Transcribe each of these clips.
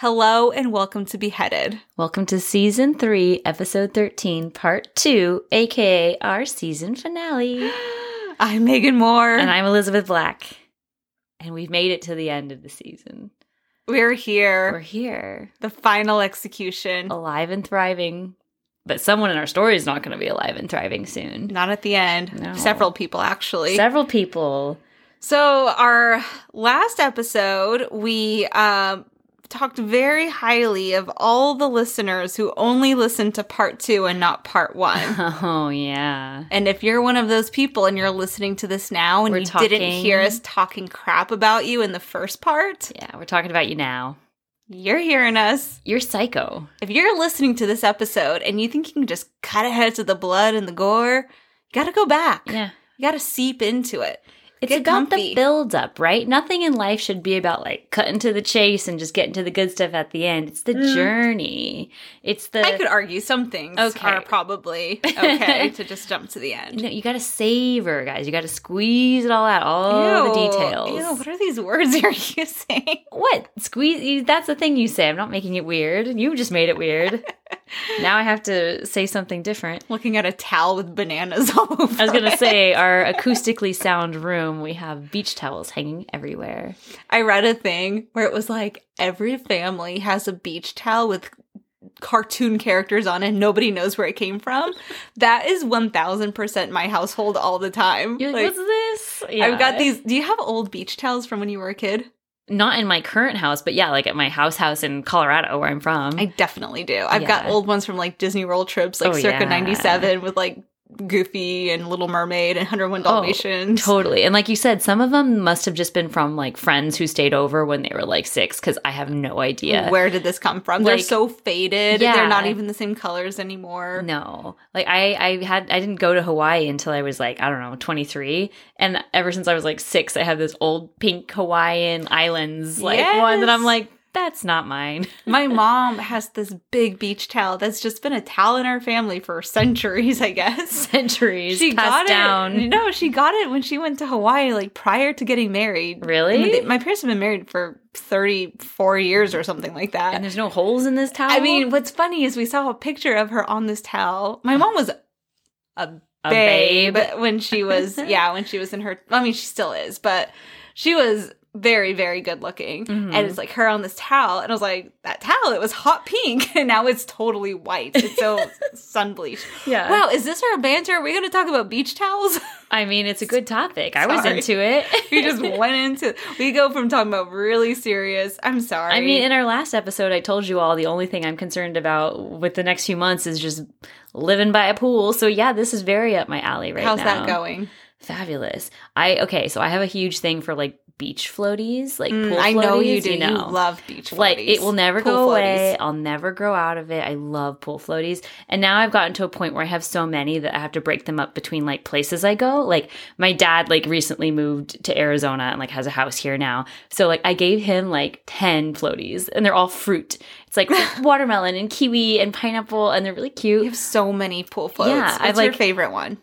Hello and welcome to Beheaded. Welcome to season three, episode 13, part two, aka our season finale. I'm Megan Moore. and I'm Elizabeth Black. And we've made it to the end of the season. We're here. We're here, the final execution. alive and thriving. But someone in our story is not going to be alive and thriving soon. Not at the end. No. Several people, actually. Several people. so, our last episode, we um, talked very highly of all the listeners who only listened to part two and not part one. Oh, yeah. And if you're one of those people and you're listening to this now and We're you didn't hear us talking crap about you in the first part, Yeah, we're talking about you now. you're hearing us. You're psycho. If you're listening to this episode and you think you can just cut ahead to the blood and the gore, you gotta go back. Yeah. You gotta seep into it. It's Get about comfy. the build up, right? Nothing in life should be about like cutting to the chase and just getting to the good stuff at the end. It's the Mm. journey. It's the I could argue some things Okay. are probably okay to just jump to the end. No, you got to savor, guys. You got to squeeze it all out, all the details. Ew, what are these words you're using? What squeeze? That's the thing you say. I'm not making it weird. You just made it weird. now I have to say something different. Looking at a towel with bananas all over. I was gonna say our acoustically sound room. We have beach towels hanging everywhere. I read a thing where it was like every family has a beach towel with cartoon characters on it. Nobody knows where it came from. That is 1000% my household all the time. You're like, Like, What's this? I've got these. Do you have old beach towels from when you were a kid? Not in my current house, but yeah, like at my house house in Colorado where I'm from. I definitely do. I've got old ones from like Disney World trips, like Oh, circa yeah. 97 with like Goofy and Little Mermaid and 101 Dalmatians. Oh. Totally. And like you said, some of them must have just been from like friends who stayed over when they were like six, because I have no idea. Where did this come from? They're so faded. Yeah. They're not even the same colors anymore. No. Like I I had I didn't go to Hawaii until I was like, I don't know, 23. And ever since I was like 6, I have this old pink Hawaiian islands like one that I'm like that's not mine. My mom has this big beach towel that's just been a towel in our family for centuries, I guess. Centuries She got down. it. No, she got it when she went to Hawaii, like prior to getting married. Really? I mean, they- my parents have been married for 34 years or something like that. And there's no holes in this towel. I mean, what's funny is we saw a picture of her on this towel. My mom was a a babe, babe. when she was, yeah, when she was in her, I mean, she still is, but she was very, very good looking. Mhm. And it's like her on this towel. And I was like, that towel, it was hot pink. And now it's totally white. It's so sun bleached. Yeah. Wow, is this our banter? Are we going to talk about beach towels? I mean, it's a good topic. I was into it. we just went into, we go from talking about really serious. I'm sorry. I mean, in our last episode, I told you all the only thing I'm concerned about with the next few months is just living by a pool. So yeah, this is very up my alley right now. how's that going? Fabulous. I okay, so I have a huge thing for like beach floaties, like Mm, pool I know you do. You, know. love beach floaties. like it will never Pool go floaties. away. I'll never grow out of it. I love pool floaties. And now I've gotten to a point where I have so many that I have to break them up between like places I go. Like my dad like recently moved to Arizona and like has a house here now. So like I gave him like 10 floaties and they're all fruit. It's like watermelon and kiwi and pineapple and they're really cute. You have so many pool floats. Yeah, What's I've, your like- favorite one?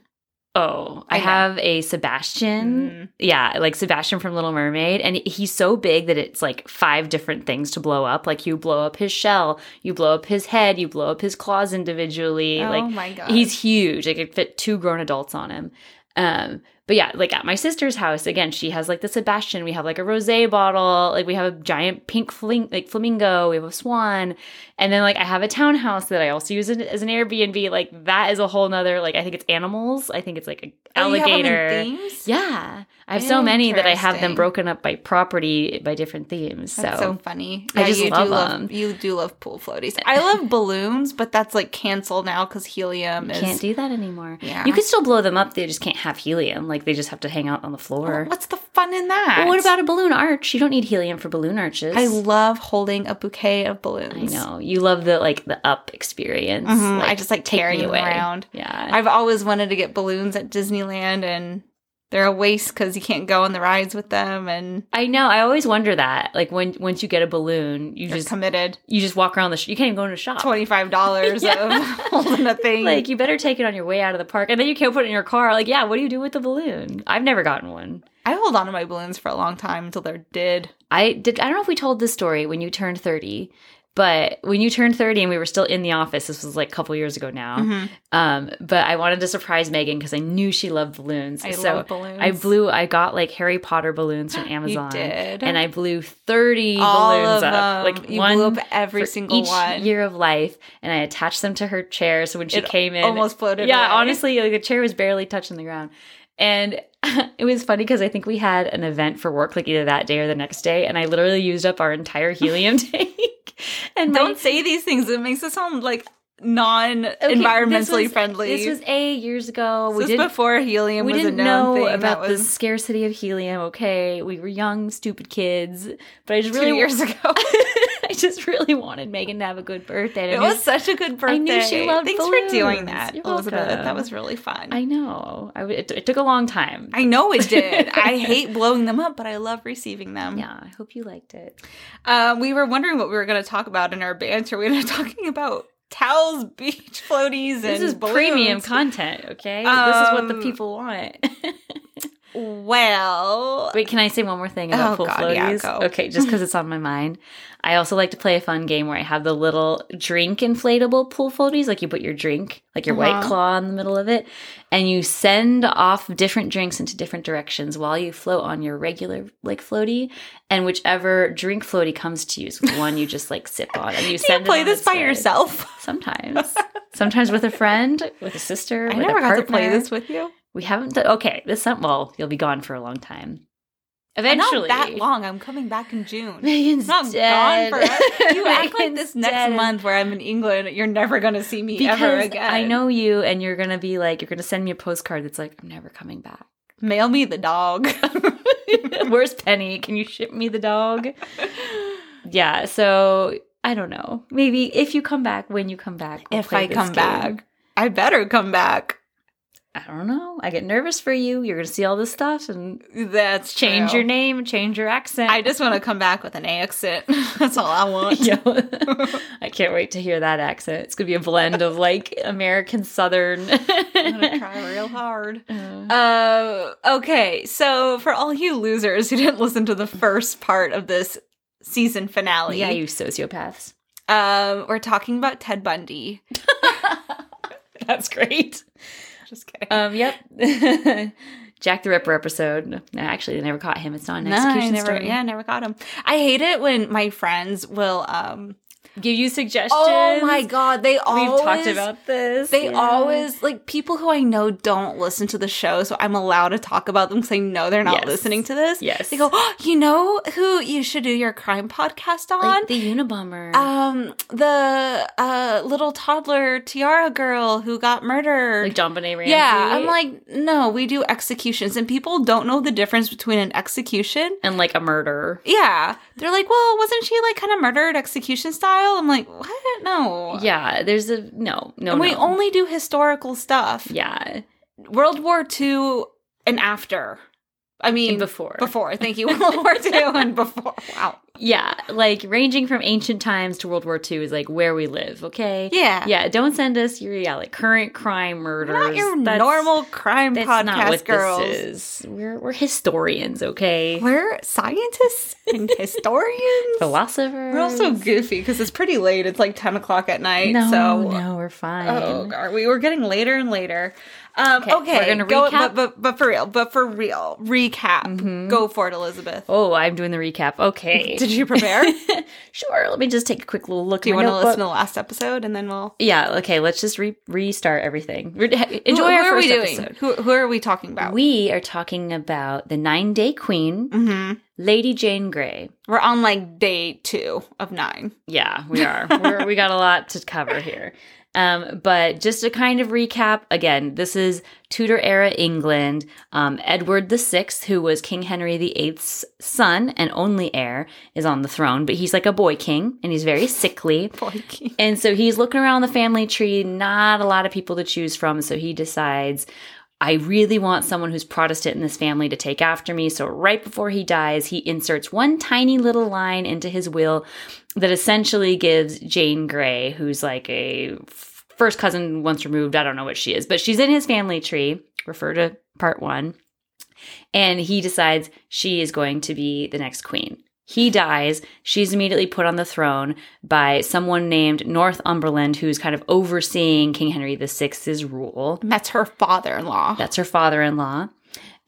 Oh, I, I have a Sebastian. Mm. Yeah, like Sebastian from Little Mermaid. And he's so big that it's like five different things to blow up. Like you blow up his shell, you blow up his head, you blow up his claws individually. Oh like my god. he's huge. I could fit two grown adults on him. Um, but yeah, like at my sister's house, again, she has like the Sebastian. We have like a rosé bottle. Like we have a giant pink fling- like flamingo. We have a swan, and then like I have a townhouse that I also use it as an Airbnb. Like that is a whole nother. Like I think it's animals. I think it's like an Oh, you have them in alligator. Yeah, I have so many that I have them broken up by property by different themes. That's so, so funny. I just you love do love them. you do love pool floaties. I love balloons, but that's like canceled now because helium is. You can't do that anymore. Yeah. You can still blow them up. They just can't have helium. Like they just have to hang out on the floor. What's the fun in that? Well, what about a balloon arch? You don't need helium for balloon arches. I love holding a bouquet of balloons. I know you love the like the up experience. Mhm, Like, I just like carrying them around. Yeah, I've always wanted to get balloons at Disneyland, and they're a waste because you can't go on the rides with them and I know. I always wonder that. Like when once you get a balloon, you just committed. you just walk around the. Sh- you can't even go into a shop. Twenty five dollars Yeah. of holding a thing. Like you better take it on your way out of the park, and then you can't put it in your car. Like, yeah, what do you do with the balloon? I've never gotten one. I hold on to my balloons for a long time until they're dead. I did. I don't know if we told this story when you turned thirty, but when you turned thirty and we were still in the office, this was like a couple years ago now. Mhm. Um, but I wanted to surprise Megan because I knew she loved balloons. I so love balloons. I blew. I got like Harry Potter balloons from Amazon. did. and I blew thirty all balloons up, like you one blew up every single each one. year of life, and I attached them to her chair. So when she It came in, almost floated. yeah, away. honestly, like the chair was barely touching the ground. And it was funny because I think we had an event for work like either that day or the next day, and I literally used up our entire helium tank. And Don't say these things. It makes it sound like non Okay, this was- friendly. This was a years ago. This we was didn't before helium we was didn't a known know thing. about that the scarcity of helium. Okay, we were young, stupid kids, but I just two really years ago. I just really wanted Megan to have a good birthday. I it knew- was such a good birthday. I knew she loved Thanks for doing that, You're Elizabeth. welcome. That was really fun. I know. I, it, it took a long time. I know it did. I hate blowing them up, but I love receiving them. yeah, I hope you liked it. Um, we were wondering what we were going to talk about in our banter. We up talking about towels, beach floaties, and This is balloons. premium content, okay? this is what the Um, people want. Well, Wait, can I say one more thing about Oh, pool God, yeah, floaties? go. Okay, just because it's on my mind. I also like to play a fun game where I have the little drink inflatable pool floaties. Like you put your drink, like your white Uh-huh. claw in the middle of it, and you send off different drinks into different directions while you float on your regular like floaty. And whichever drink floaty comes to you is the one you just like sip on, and you you send. it play this by yourself? Sometimes, sometimes with a friend, with a sister. I never got to play this with you. We haven't. Done, okay, this some. Well, you'll be gone for a long time. Eventually, Not that long. I'm coming back in June. Megan's I'm dead. gone forever. You act like this next dead. month where I'm in England, you're never going to see me because ever again. I know you, and you're gonna be like, you're gonna send me a postcard that's like, I'm never coming back. Mail me the dog. Where's Penny? Can you ship me the dog? Yeah. So I don't know. Maybe if you come back, when you come back, we'll if I come game. back, I better come back. I don't know. I get nervous for you. You're gonna see all this stuff and That's change true. your name, change your accent. I just want to come back with an accent. That's all I want. Yo, I can't wait to hear that accent. It's gonna be a blend of like American Southern. I'm gonna try real hard. Uh, Uh, okay, so for all you losers who didn't listen to the first part of this season finale, yeah, you sociopaths. um, we're talking about Ted Bundy. That's great. Just kidding. Um, yep. Jack the Ripper episode. No, actually, they never caught him. It's not an No, execution never, story. yeah, never caught him. I hate it when my friends will, um, Give you suggestions. oh my god, they always We've talked about this. They yeah. always like people who I know don't listen to the show, so I'm allowed to talk about them because I know they're not Yes. listening to this. Yes. They go, oh, you know who you should do your crime podcast on? like the Unabomber. um, the uh little toddler tiara girl who got murdered. like JonBenét Ramsey. yeah, I'm like, no, we do executions, and people don't know the difference between an execution. and like a murder. Yeah, they're like, well, wasn't she like kind of murdered execution style? I'm like, what? No. Yeah, there's a no, no. and we no. only do historical stuff. yeah World War II and after. I mean, And before. Before, thank you. World War II and before. Wow. yeah like ranging from ancient times to World War II is like where we live. Okay. Yeah. Yeah. Don't send us your yeah like current crime murders. We're not your That's- normal crime That's podcast not what girls. this is. We're we're historians. Okay. We're scientists and historians. Philosophers. We're also goofy because it's pretty late. It's like 10 o'clock at night. No, so, no, we're fine. oh, God, we were getting later and later. Um, Okay, okay, we're gonna go, recap? But, but, but for real, but for real, recap. Go for it, Elizabeth. Oh, I'm doing the recap. Okay. Did you prepare? sure. Let me just take a quick little look. Do you want to listen to the last episode and then we'll Yeah. Okay. Let's just re- restart everything. Re- who, enjoy our who are first episode. Who, who are we talking about? We are talking about the Nine Day Queen, hmm Lady Jane Grey. We're on like day two of nine. Yeah, we are. We're, we got a lot to cover here. Um, but just to kind of recap, again, this is Tudor era England. Um, Edward VI, who was King Henry VIII's son and only heir, is on the throne, but he's like a boy king and he's very sickly. Boy, Keith. And so he's looking around the family tree, not a lot of people to choose from. So he decides, I really want someone who's Protestant in this family to take after me. So, right before he dies, he inserts one tiny little line into his will that essentially gives Jane Grey, who's like a first cousin once removed, I don't know what she is, but she's in his family tree, refer to part one. And he decides she is going to be the next queen. He dies. She's immediately put on the throne by someone named Northumberland, who's kind of overseeing King Henry VI's rule. That's her father in law. That's her father in law.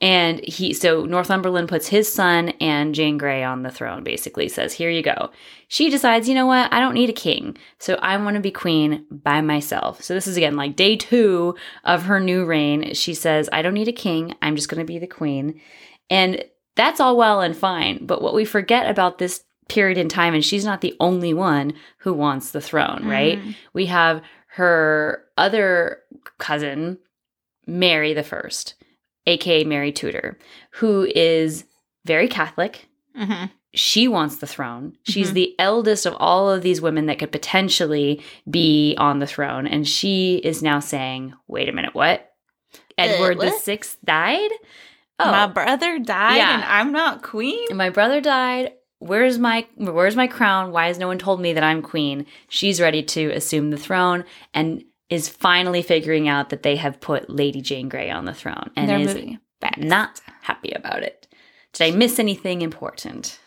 And he, so Northumberland puts his son and Jane Grey on the throne, basically says, Here you go. She decides, you know what? I don't need a king. So I want to be queen by myself. So this is again like day two of her new reign. She says, I don't need a king. I'm just going to be the queen. And that's all well and fine. But what we forget about this period in time, and she's not the only one who wants the throne, right? Mhm. We have her other cousin, Mary the First, aka Mary Tudor, who is very Catholic. hmm She wants the throne. She's Mhm. the eldest of all of these women that could potentially be on the throne. And she is now saying, wait a minute, what? Edward the what? Sixth died? Oh, My brother died Yeah. and I'm not queen? my brother died where's my where's my crown why has no one told me that i'm queen she's ready to assume the throne and is finally figuring out that they have put lady jane grey on the throne and They're is moving it back. not happy about it did i miss anything important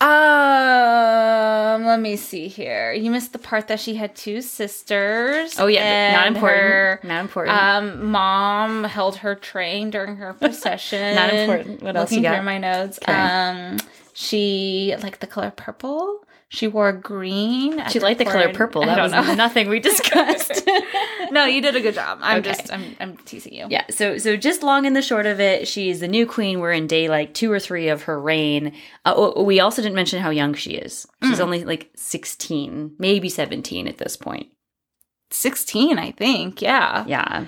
Um, let me see here. You missed the part that she had two sisters. oh yeah not important her, not important um, mom held her train during her procession. Not important. What else Looking you got? through my notes. Okay. Um, she liked the color purple. She wore green. she liked the color purple I that don't was know. nothing we discussed no, you did a good job. I'm Okay. just, I'm, I'm teasing you. Yeah, so so just long and the short of it, she's the new queen. We're in day like two or three of her reign. Uh, oh, we also didn't mention how young she is. She's Mm. only like sixteen, maybe seventeen at this point. 16, I think. Yeah. Yeah,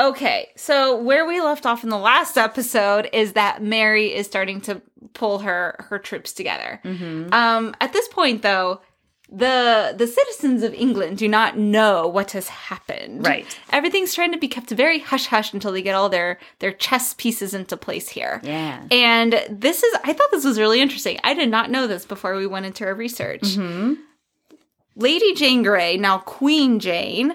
Okay, so where we left off in the last episode is that Mary is starting to pull her her troops together. mm-hmm. Um, at this point, though, the the citizens of England do not know what has happened. Right. Everything's trying to be kept very hush hush until they get all their their chess pieces into place here. yeah. And this is I thought this was really interesting. I did not know this before we went into our research. Mm-hmm. Lady Jane Grey, now Queen Jane,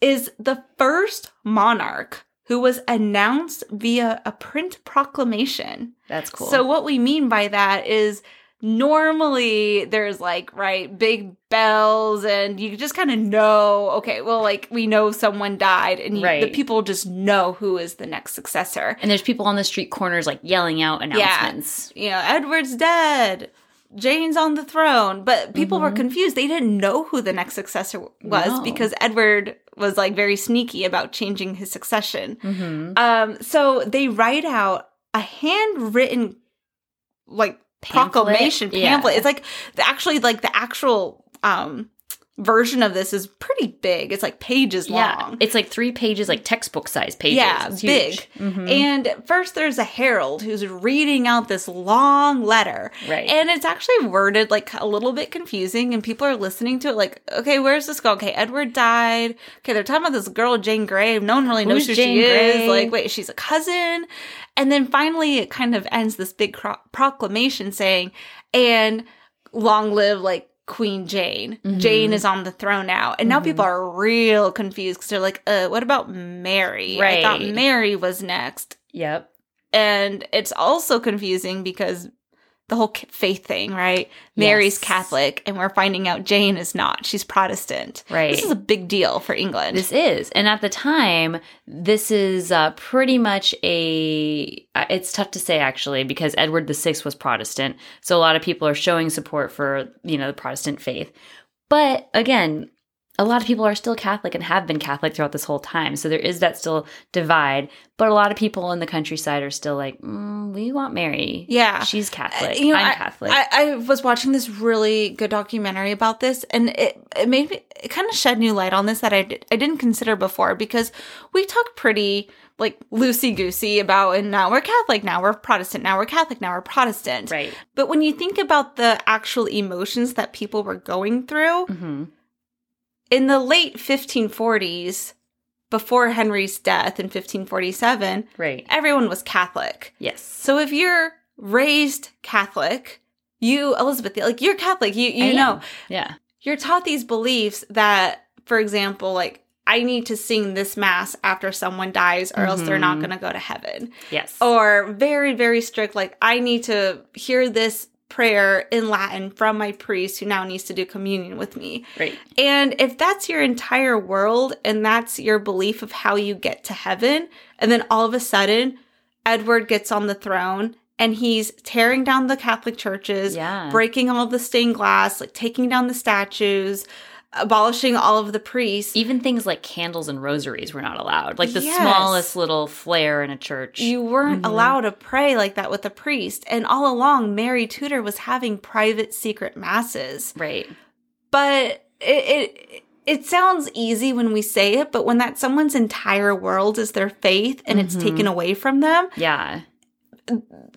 is the first monarch who was announced via a print proclamation. That's cool. So what we mean by that is normally there's like right big bells and you just kind of know okay well like we know someone died and you, the people just know who is the next successor and there's people on the street corners like yelling out announcements. you know edward's dead jane's on the throne but people were Mhm. confused they didn't know who the next successor was No. because edward was like very sneaky about changing his succession Mm-hmm. um, so they write out a handwritten like Pamphlet? proclamation Yeah. pamphlet. It's like the, actually like the actual um version of this is pretty big. It's like pages Yeah, long. it's like three pages, like textbook size pages. Yeah, It's big. huge. Mhm. And first there's a herald who's reading out this long letter. right. And it's actually worded like a little bit confusing, and people are listening to it like, okay, where's this go? Okay, Edward died. Okay, they're talking about this girl, Jane Grey. No one really knows Who's who Jane she Grey? is. Like, wait, she's a cousin. And then finally, it kind of ends this big cro- proclamation saying, and long live like Queen Jane. Mhm. Jane is on the throne now. And now Mhm. people are real confused because they're like, uh, what about Mary? Right. I thought Mary was next yep. and it's also confusing because the whole faith thing, right? Mary's Yes. Catholic, and we're finding out Jane is not. She's Protestant. Right. This is a big deal for England. This is, and at the time, this is uh, pretty much a. uh, It's tough to say actually because Edward VI was Protestant, so a lot of people are showing support for you know the Protestant faith. But again, a lot of people are still Catholic and have been Catholic throughout this whole time, so there is that still divide. But a lot of people in the countryside are still like, mm, "We want Mary. yeah. she's Catholic. You know, I'm I- Catholic." I, I was watching this really good documentary about this, and it, it made me, it kind of shed new light on this that I, did, I didn't consider before because we talk pretty like loosey goosey about, and now we're Catholic, now we're Protestant, now we're Catholic, now we're Protestant. right. But when you think about the actual emotions that people were going through, hmm in the late 1540s, before Henry's death in 1547, Right. everyone was Catholic. Yes. So if you're raised Catholic, you Elizabeth, like you're Catholic, you you I know, am. Yeah. you're taught these beliefs that, for example, like I need to sing this mass after someone dies, or else they're not Mhm. going to go to heaven. Yes. Or very very strict, like I need to hear this prayer in Latin from my priest who now needs to do communion with me. right. And if that's your entire world and that's your belief of how you get to heaven, and then all of a sudden Edward gets on the throne and he's tearing down the Catholic churches, Yeah. breaking all the stained glass, like taking down the statues, abolishing all of the priests. Even things like candles and rosaries were not allowed. Like the Yes. smallest little flare in a church. You weren't Mhm. allowed to pray like that with a priest. And all along, Mary Tudor was having private secret masses. right. but it, it it sounds easy when we say it but when that someone's entire world is their faith and it's Mhm. taken away from them Yeah.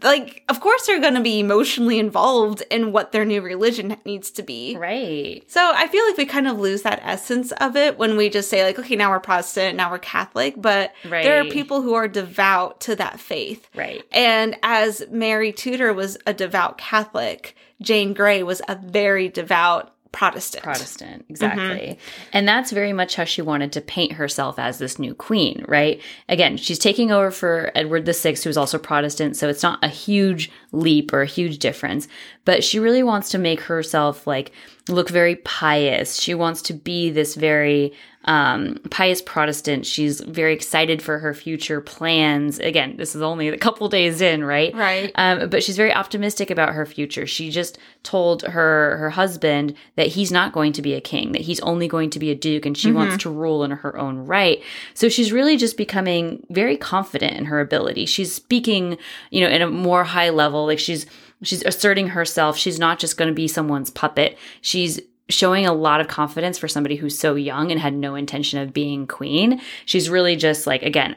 Like of course they're going to be emotionally involved in what their new religion needs to be Right. so i feel like we kind of lose that essence of it when we just say like okay now we're protestant now we're catholic but there are people who are devout to that faith Right. and as Mary Tudor was a devout Catholic, Jane Grey was a very devout Protestant. Protestant, mm-hmm. exactly. And that's very much how she wanted to paint herself as this new queen, right? Again, she's taking over for Edward VI, who's also Protestant, so it's not a huge leap or a huge difference, but she really wants to make herself like look very pious. She wants to be this very um, pious Protestant. She's very excited for her future plans. Again, this is only a couple days in, right? Right. Um, but she's very optimistic about her future. She just told her her husband that he's not going to be a king, that he's only going to be a duke, and she wants to rule in her own right. So she's really just becoming very confident in her ability. She's speaking, you know, in a more high level. Like she's she's asserting herself. She's not just going to be someone's puppet. She's showing a lot of confidence for somebody who's so young and had no intention of being queen. She's really just like again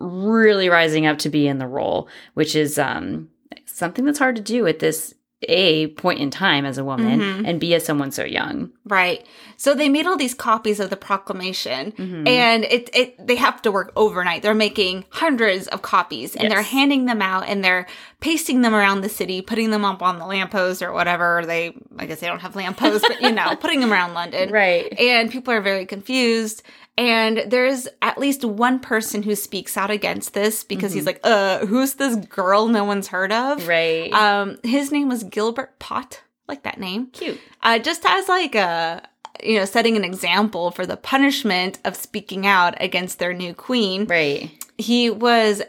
really rising up to be in the role, which is um, something that's hard to do at this a point in time as a woman Mhm. and be as someone so young. Right. So they made all these copies of the proclamation Mhm. and it, it they have to work overnight. They're making hundreds of copies and they're handing them out and they're pasting them around the city, putting them up on the lamppost or whatever. They I guess they don't have lampposts, but you know, putting them around London. Right. and people are very confused and there's at least one person who speaks out against this because he's like uh who's this girl no one's heard of Right. um his name was gilbert pott like that name Cute. uh just as like a you know setting an example for the punishment of speaking out against their new queen Right. he was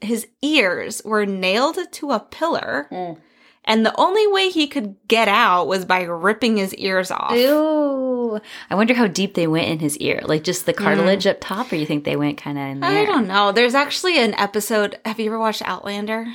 his ears were nailed to a pillar Mm. And the only way he could get out was by ripping his ears off Ew. I wonder how deep they went in his ear. Like just the cartilage hmm. up top, or you think they went kind of in there? I don't know. There's actually an episode. Have you ever watched Outlander?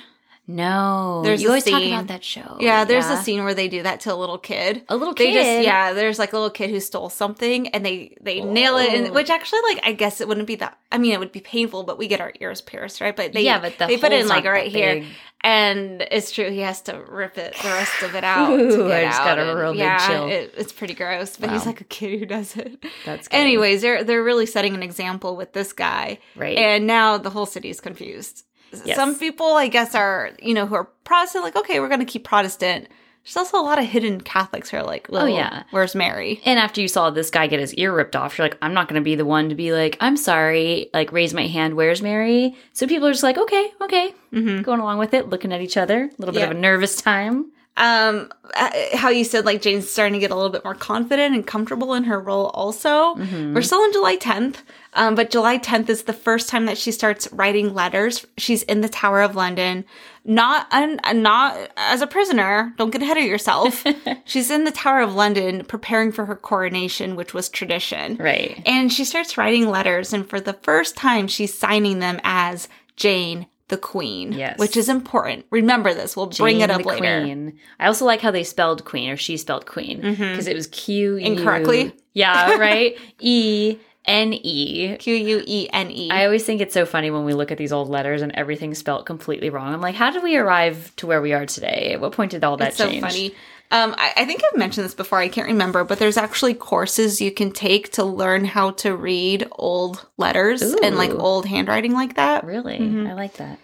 Know. There's you always talk about that show. Yeah, there's a scene where they do that to a little kid. A little They kid. just yeah, there's like a little kid who stole something and they they nail it, and Oh. which actually like I guess it wouldn't be that. I mean, it would be painful, but we get our ears pierced, right? But they yeah, but the they put it in like right here, big. and it's true. He has to rip it the rest of it out. to Ooh, I just out, got a and real big yeah, chill. It, it's pretty gross, but he's like a kid who does it. That's good. Anyways, they're they're really setting an example with this guy. right. and now the whole city is confused. Yes. Some people, I guess, are you know who are Protestant, like okay, we're going to keep Protestant. There's also a lot of hidden Catholics who are like, well, Oh, yeah. where's Mary? And after you saw this guy get his ear ripped off, you're like, I'm not going to be the one to be like, I'm sorry, like raise my hand, where's Mary? So people are just like, okay, okay, Mm-hmm. going along with it, looking at each other, a little bit Yeah. of a nervous time. Um, uh, how you said like Jane's starting to get a little bit more confident and comfortable in her role. Also, Mm-hmm. we're still on July 10th, um, but July 10th is the first time that she starts writing letters. She's in the Tower of London, not un- not as a prisoner. Don't get ahead of yourself. She's in the Tower of London preparing for her coronation, which was tradition. Right. And she starts writing letters, and for the first time, she's signing them as Jane the Queen. Yes. Which is important. Remember this. We'll bring it up the later. Queen. I also like how they spelled queen, or she spelled queen, mm-hmm. because it was Q U- Incorrectly? Yeah, right. E N E. Q U E N E. I always think it's so funny when we look at these old letters and everything's spelled completely wrong. I'm like, how did we arrive to where we are today? At what point did all that It's so change? funny. Um, I, I think I've mentioned this before. I can't remember, but there's actually courses you can take to learn how to read old letters and like old handwriting like that. Really? Mhm. I like that.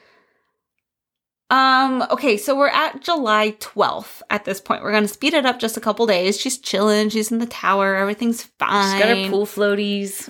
Um, okay, so we're at July 12th at this point. We're gonna speed it up just a couple days. She's chilling, she's in the tower, everything's fine. She's got her pool floaties.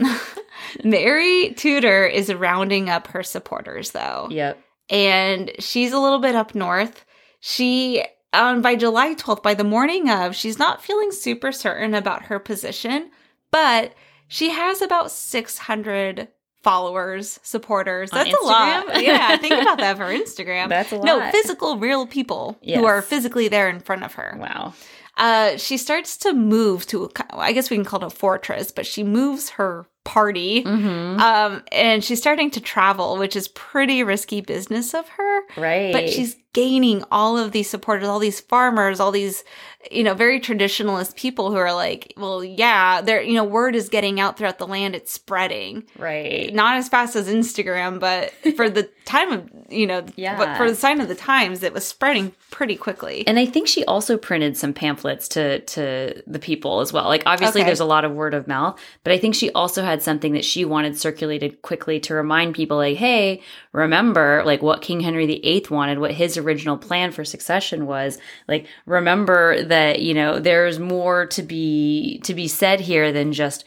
Mary Tudor is rounding up her supporters though. yep. and she's a little bit up north. She um by July 12th, by the morning of, she's not feeling super certain about her position, but she has about 600 followers, supporters. On That's a lot. Yeah, think about that for Instagram. That's a No, physical, real people Yes. who are physically there in front of her. Wow. Uh, she starts to move to, a, I guess we can call it a fortress, but she moves her party. Mm-hmm. Um, and she's starting to travel, which is pretty risky business of her. Right. But she's gaining all of these supporters, all these farmers, all these, you know, very traditionalist people who are like, well, yeah, they're, you know, word is getting out throughout the land. It's spreading. right. Not as fast as Instagram, but for the time of, you know, Yeah. but for the sign of the times, it was spreading pretty quickly. And I think she also printed some pamphlets to to the people as well. Like obviously Okay. there's a lot of word of mouth, but I think she also had something that she wanted circulated quickly to remind people like, hey, remember like what King Henry VIII wanted, what his original plan for succession was. Like remember that, you know, there's more to be to be said here than just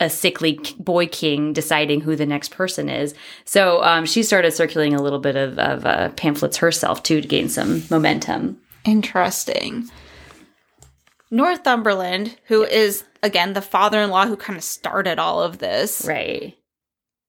a sickly boy king deciding who the next person is. So um, she started circulating a little bit of, of uh, pamphlets herself too to gain some momentum. Interesting. Northumberland, who is again the father-in-law who kind of started all of this, Right.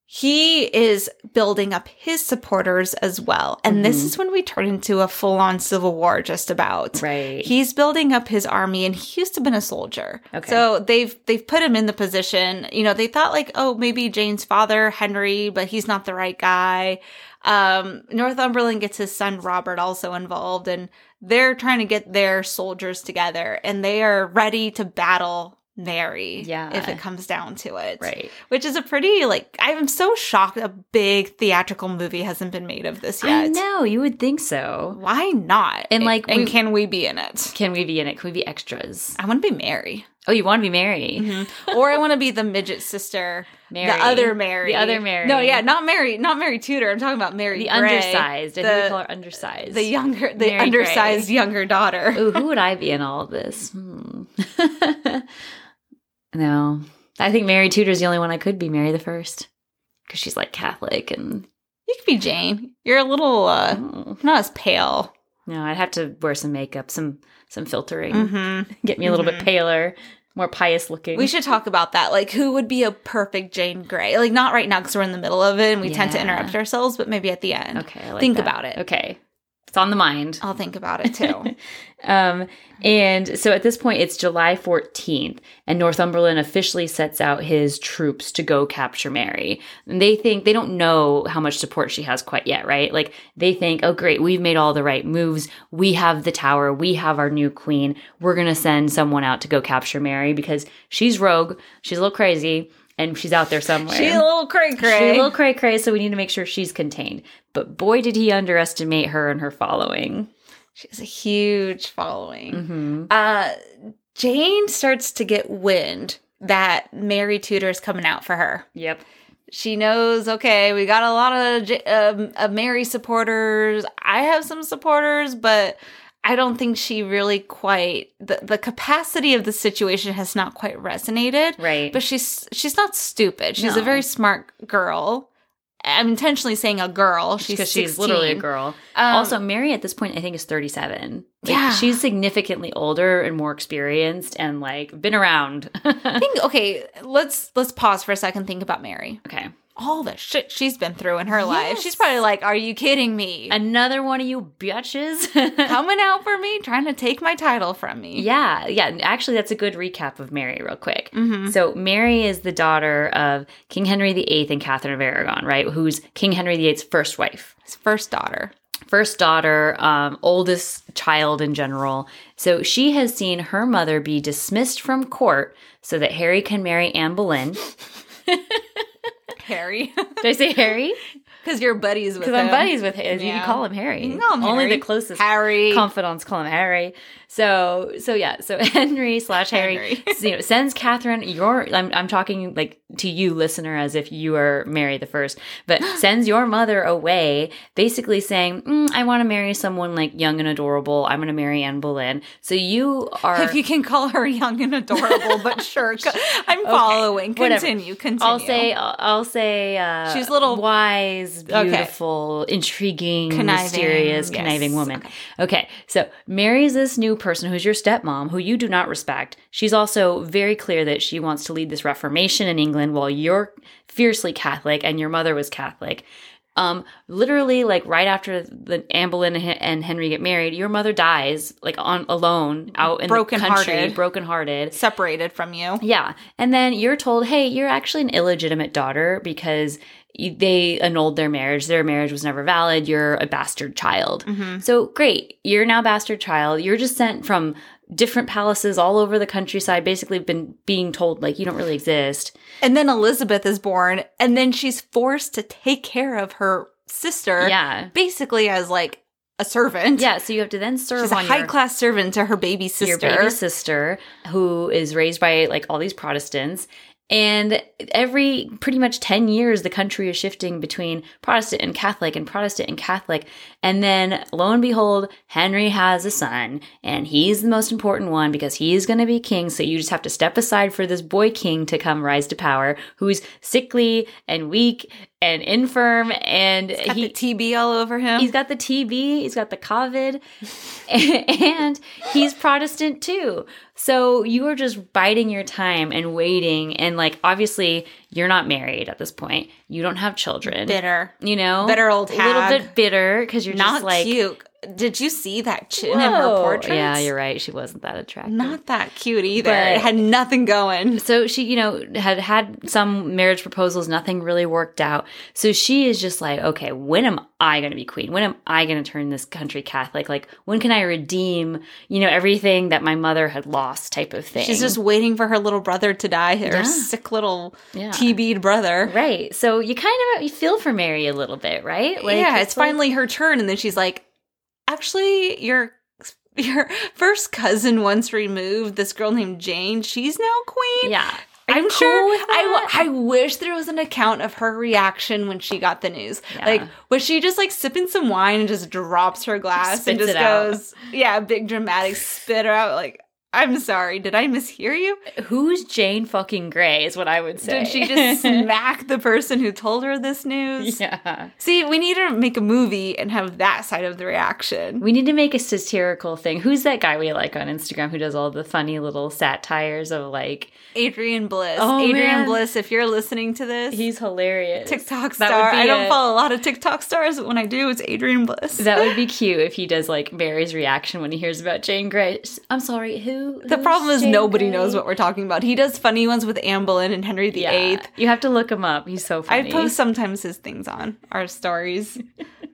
He is building up his supporters as well. And this Mhm. is when we turn into a full-on civil war just about. Right. He's building up his army and he used to been a soldier. Okay. So they've they've put him in the position, you know, they thought like, oh, maybe Jane's father, Henry, but he's not the right guy. Um Northumberland gets his son Robert also involved and they're trying to get their soldiers together and they are ready to battle Mary Yeah. if it comes down to it. right. Which is a pretty like I'm so shocked a big theatrical movie hasn't been made of this yet. I know. You would think so. Why not? And, like, and we- can we be in it? Can we be in it? Can we be extras? I want to be Mary. Oh, you want to be Mary? or I want to be the midget sister, Mary. the other Mary, The other Mary. No, yeah, not Mary, not Mary Tudor. I'm talking about Mary, The Grey, undersized. I the, think we call her undersized. the younger, the Mary undersized Grey. younger daughter. Ooh, who would I be in all of this? Hmm. no, I think Mary Tudor's the only one I could be. Mary the First, because she's like Catholic and You could be Jane. You're a little uh, oh, not as pale. no, I'd have to wear some makeup, some some filtering, Mm-hmm. get me a little Mhm. bit paler, more pious looking. We should talk about that. Like, who would be a perfect Jane Grey? Like, not right now because we're in the middle of it and we tend to interrupt ourselves, but maybe at the end. Okay, I like Think that. about it. Okay, it's on the mind. I'll think about it too. Um, and so at this point, it's July 14th, and Northumberland officially sets out his troops to go capture Mary. And they think they don't know how much support she has quite yet, right? Like they think, oh, great, we've made all the right moves. We have the tower. We have our new queen. We're going to send someone out to go capture Mary because she's rogue. She's a little crazy. And she's out there somewhere. She's a little cray cray. She's a little cray cray, so we need to make sure she's contained. But boy, did he underestimate her and her following. She has a huge following. hmm uh Jane starts to get wind that Mary Tudor is coming out for her. Yep. She knows, okay, we got a lot of, um, of Mary supporters. I have some supporters, but I don't think she really quite the, the capacity of the situation has not quite resonated. Right. But she's she's not stupid. She's a very smart girl. I'm intentionally saying a girl. She's because she's 16. literally a girl. Um, also, Mary at this point, I think, is 37. Like, Yeah. She's significantly older and more experienced and like been around. I think okay, let's let's pause for a second. Think about Mary. okay. All the shit she's been through in her life. She's probably like, "Are you kidding me? Another one of you bitches. Coming out for me, trying to take my title from me." yeah. Yeah. Actually, that's a good recap of Mary, real quick. Mhm. So, Mary is the daughter of King Henry VIII and Catherine of Aragon, right? Who's King Henry VIII's first wife. His first daughter. first daughter, um, oldest child in general. So she has seen her mother be dismissed from court so that Harry can marry Anne Boleyn. Harry. Did I say Harry? Because you're buddies with him. because. I'm buddies with him. You Yeah. can call him Harry. You call him Only Harry. the closest Harry. confidants call him Harry. So so yeah, so Henry slash Harry, you know, sends Catherine. Your I'm I'm talking like to you, listener, as if you are Mary the First, but sends your mother away, basically saying, mm, "I want to marry someone like young and adorable. I'm going to marry Anne Boleyn." So you are. if you can call her young and adorable, but sure, I'm following. whatever. Continue, continue. I'll say, I'll, I'll say, uh, She's a little- wise, Okay. beautiful, intriguing, Conniving, mysterious, yes. conniving woman. Okay. Okay. so marries this new person who's your stepmom, who you do not respect. She's also very clear that she wants to lead this Reformation in England while you're fiercely Catholic and your mother was Catholic. Um, literally, like right after the Anne Boleyn and Henry get married, your mother dies, like on alone out in the country, Brokenhearted. brokenhearted. separated from you. Yeah. And then you're told, hey, you're actually an illegitimate daughter because you, they annulled their marriage. Their marriage was never valid. You're a bastard child. Mm-hmm. So great. You're now bastard child. You're just sent from different palaces all over the countryside, basically been being told like you don't really exist. And then Elizabeth is born, and then she's forced to take care of her sister, Yeah. basically as like a servant. Yeah. So you have to then serve she's a high your, class servant to her baby sister. your baby sister who is raised by like all these Protestants. And every pretty much 10 years, the country is shifting between Protestant and Catholic and Protestant and Catholic. And then lo and behold, Henry has a son and he's the most important one because he's going to be king. So you just have to step aside for this boy king to come rise to power who's sickly and weak and infirm. And Got he, the TB all over him. He's got the TB, he's got the COVID, and he's Protestant too. So you are just biding your time and waiting. And like, obviously, you're not married at this point. You don't have children. bitter. You know, Bitter old a little bit bitter because you're Not just like, cute. Did you see that chin in her portrait? Yeah, you're right. She wasn't that attractive. Not that cute either. But- it had nothing going. So she, you know, had had some marriage proposals, nothing really worked out. So she is just like, okay, when am I going to be queen? When am I going to turn this country Catholic? Like, when can I redeem, you know, everything that my mother had lost type of thing? She's just waiting for her little brother to die, her Yeah. sick little Yeah. TB'd brother. right. So you kind of you feel for Mary a little bit, right? yeah, it's like- finally her turn, and then she's like, "Actually, your your first cousin once removed. This girl named Jane. She's now queen. Yeah. I'm sure. cool with that? I wish there was an account of her reaction when she got the news. Yeah. Like, was she just like sipping some wine and just drops her glass and just it out. goes, yeah, big dramatic spit her out? Like, I'm sorry, did I mishear you? Who's Jane fucking Grey is what I would say. Did she just smack the person who told her this news? yeah. See, we need to make a movie and have that side of the reaction. We need to make a satirical thing. Who's that guy we like on Instagram who does all the funny little satires of like Adrian Bliss. Oh, Adrian man. Bliss, if you're listening to this, he's hilarious. TikTok star. I don't a- follow a lot of TikTok stars, but when I do, it's Adrian Bliss. That would be cute if he does like Barry's reaction when he hears about Jane Grey. I'm sorry, who? The problem is nobody knows what we're talking about. He does funny ones with Anne Boleyn and Henry VIII. Yeah, you have to look him up. He's so funny. I post sometimes his things on our stories.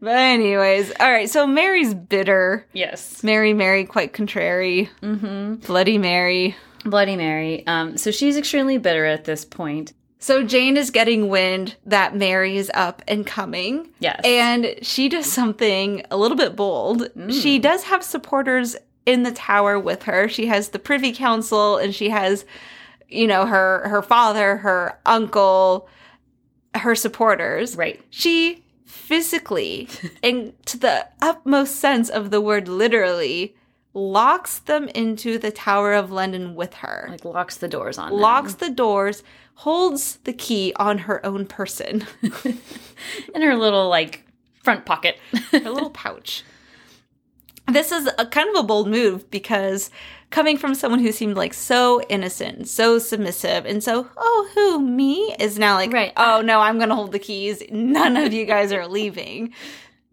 but anyways, all right. So Mary's bitter. yes, Mary, Mary, quite contrary. Mm-hmm. Bloody Mary. Bloody Mary. Um, so she's extremely bitter at this point. So Jane is getting wind that Mary is up and coming. Yes. And she does something a little bit bold. She does have supporters in the tower with her. She has the Privy Council and she has you know her her father, her uncle, her supporters. Right. She physically and to the utmost sense of the word literally locks them into the Tower of London with her. Like locks the doors on. them. locks the doors, holds the key on her own person. in her little like front pocket. her little pouch. This is a kind of a bold move because coming from someone who seemed like so innocent, so submissive, and so, oh, who, me? Is now like, Right. oh no, I'm gonna hold the keys. None of you guys are leaving.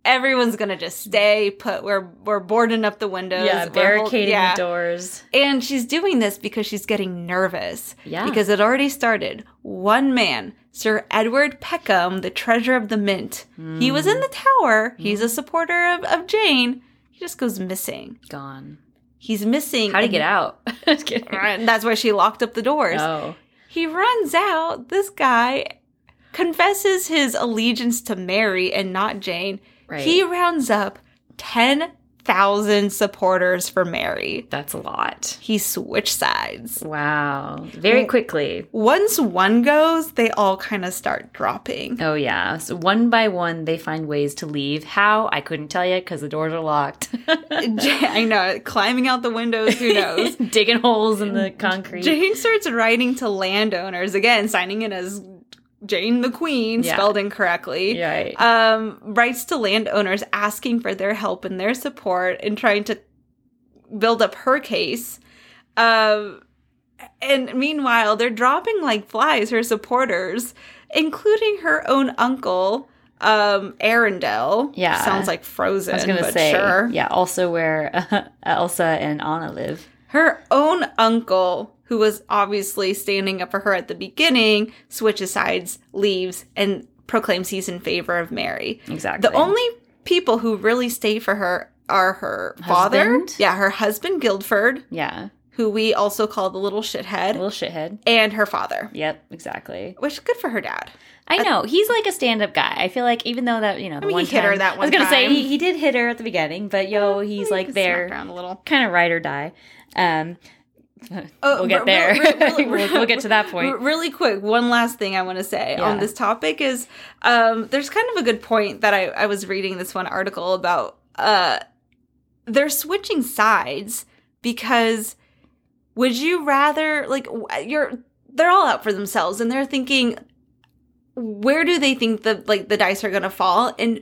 Everyone's gonna just stay put. We're we're boarding up the windows. yeah, We're hold- barricading yeah. the doors. And she's doing this because she's getting nervous. Yeah. Because it already started. One man, Sir Edward Peckham, the treasurer of the mint, he was in the tower. He's a mm-hmm. supporter of, of Jane. He just goes missing. Gone. He's missing. How to and- get out? That's why she locked up the doors. Oh. He runs out. This guy confesses his allegiance to Mary and not Jane, Right. he rounds up 10,000 supporters for Mary. That's a lot. He switched sides. Wow. Very quickly. Once one goes, they all kind of start dropping. Oh, yeah. So one by one, they find ways to leave. How? I couldn't tell you because the doors are locked. I know, climbing out the windows, who knows? Digging holes in the concrete. Jane starts writing to landowners, again, signing in as Jane the Queen, Yeah. spelled incorrectly. Right. Um, writes to landowners asking for their help and their support and trying to build up her case. Um, and meanwhile, they're dropping like flies, her supporters, including her own uncle, um, Arundel. Yeah. Sounds like Frozen, I was going to say, sure. yeah, also where Elsa and Anna live. Her own uncle, who was obviously standing up for her at the beginning, switches sides, leaves, and proclaims he's in favor of Mary. Exactly. The only people who really stay for her are her father, Husband? yeah, her husband Guildford, Yeah. who we also call the little shithead, Little shithead. and her father. Yep, exactly. Which is good for her dad. I know he's like a stand-up guy. I feel like even though that you know the mean, one he hit her time- that I was gonna say he, he did hit her at the beginning, but yo, he's like there, around a little. kind of ride or die. Um, we'll get there. re- really- we'll, we'll get to that point. Really quick, one last thing I want to say Yeah. on this topic is um, there's kind of a good point that I, I was reading this one article about. Uh, they're switching sides because would you rather like you're they're all out for themselves and they're thinking where do they think the like the dice are going to fall and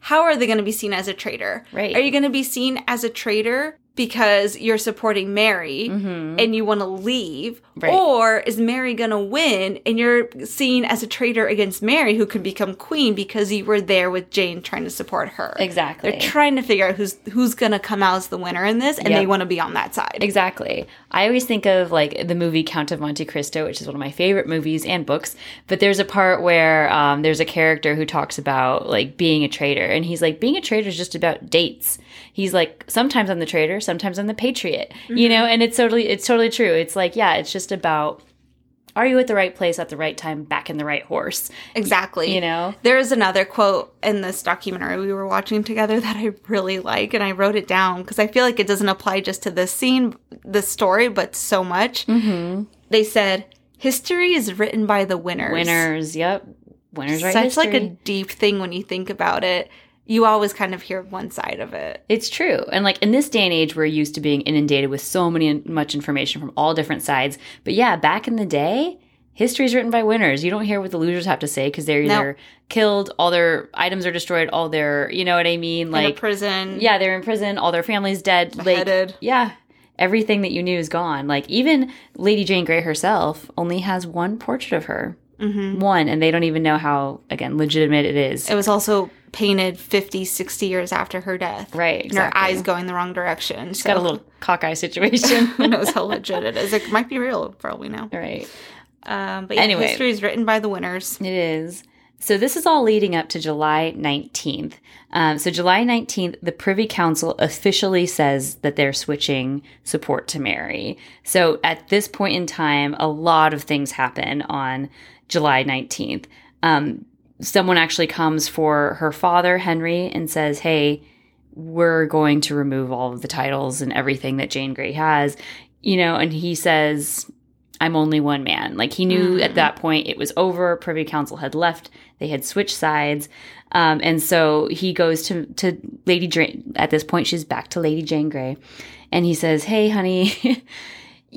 how are they going to be seen as a traitor? Right. Are you going to be seen as a traitor because you're supporting Mary Mhm. and you want to leave? Right. Or is Mary going to win and you're seen as a traitor against Mary who could become queen because you were there with Jane trying to support her? Exactly. They're trying to figure out who's who's going to come out as the winner in this and Yep. they want to be on that side. Exactly. I always think of like the movie Count of Monte Cristo, which is one of my favorite movies and books. But there's a part where um, there's a character who talks about like being a traitor, and he's like, being a traitor is just about dates. He's like, sometimes I'm the traitor, sometimes I'm the patriot. You know, and it's totally it's totally true. It's like, yeah, it's just about are you at the right place at the right time, back in the right horse? Exactly. You know? There is another quote in this documentary we were watching together that I really like, and I wrote it down because I feel like it doesn't apply just to this scene, this story, but so much. Mm-hmm. They said, "History is written by the winners." Winners, yep. Winners right Such like a deep thing when you think about it. You always kind of hear one side of it. It's true. And like in this day and age, we're used to being inundated with so many much information from all different sides. But yeah, back in the day, history is written by winners. You don't hear what the losers have to say because they're either killed, all their items are destroyed, all their, you know what I mean? in a Like, prison. yeah, they're in prison, all their family's dead. Like, Beheaded. yeah, everything that you knew is gone. Like even Lady Jane Grey herself only has one portrait of her. Mm-hmm. One, and they don't even know how again legitimate it is. It was also painted 50, 60 years after her death. Right, And her eyes going the wrong direction. It's got a little cockeye situation. Who knows how legit it is? It might be real for all we know. right. Um, but yeah, Anyway. history is written by the winners. It is. So this is all leading up to July 19th. Um, so July 19th, the Privy Council officially says that they're switching support to Mary. So at this point in time, a lot of things happen on July 19th. Um, someone actually comes for her father, Henry, and says, Hey, we're going to remove all of the titles and everything that Jane Grey has. You know, and he says, I'm only one man. Like he knew at that point it was over. Privy Council had left. They had switched sides. Um, and so he goes to, to Lady Jane. At this point, she's back to Lady Jane Grey. And he says, Hey, honey,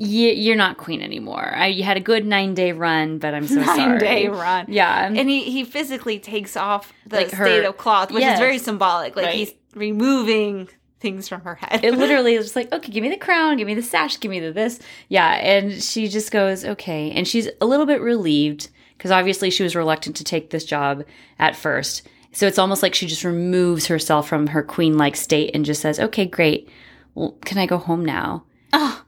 y- you're not queen anymore. I, you had a good nine day run, but I'm so Nine sorry. day run. Yeah. And he, he physically takes off the Like her- state of cloth, which Yes. is very symbolic. Like Right. he's removing things from her head. it literally is just like, okay, give me the crown, give me the sash, give me the this. Yeah. And she just goes, okay. And she's a little bit relieved because obviously she was reluctant to take this job at first. So it's almost like she just removes herself from her queen like state and just says, okay, great. Well, can I go home now? Oh,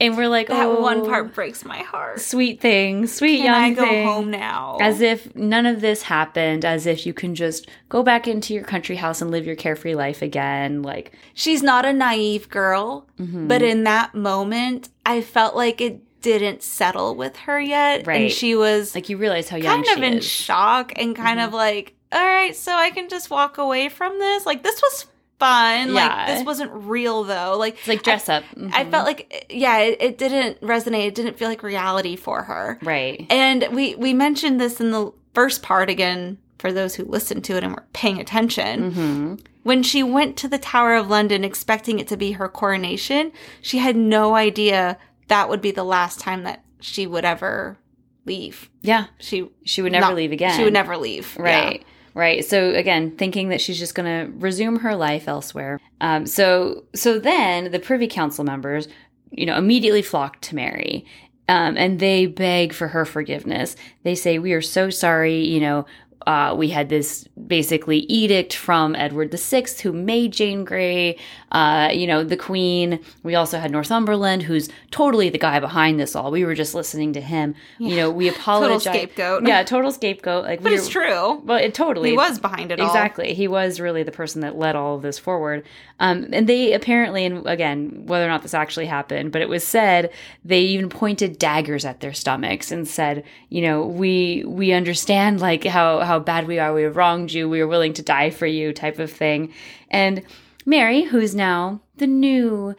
And we're like, that oh, one part breaks my heart. sweet thing, sweet Can young I go thing. home now? As if none of this happened, as if you can just go back into your country house and live your carefree life again. Like, She's not a naive girl, Mm-hmm. but in that moment, I felt like it didn't settle with her yet. Right. And she was Like you realize how young she kind of in is. shock and kind Mhm. of like, all right, so I can just walk away from this. Like this was fun. Yeah. Like this wasn't real though. Like it's like dress up. I Mhm. felt like yeah, it, it didn't resonate. It didn't feel like reality for her. right. And we we mentioned this in the first part again for those who listened to it and were paying attention. hmm When she went to the Tower of London expecting it to be her coronation, she had no idea that would be the last time that she would ever leave. Yeah, She she would never not- leave again. She would never leave. Right. Right. So again, thinking that she's just going to resume her life elsewhere. Um, so so then the Privy Council members, you know, immediately flock to Mary. Um, and they beg for her forgiveness. They say, "We are so sorry. You know, uh, we had this basically edict from Edward VI, who made Jane Grey, uh, you know, the Queen. We also had Northumberland, who's totally the guy behind this all. We were just listening to him. You know, we apologize. Total scapegoat. Yeah, total scapegoat. Like, But we it's were- true. Well, it totally He was behind it all. Exactly. He was really the person that led all of this forward. Um, and they apparently, and again, whether or not this actually happened, but it was said they even pointed daggers at their stomachs and said, you know, we we understand like how how bad we are. We have wronged you. We are willing to die for you, type of thing. And Mary, who's now the new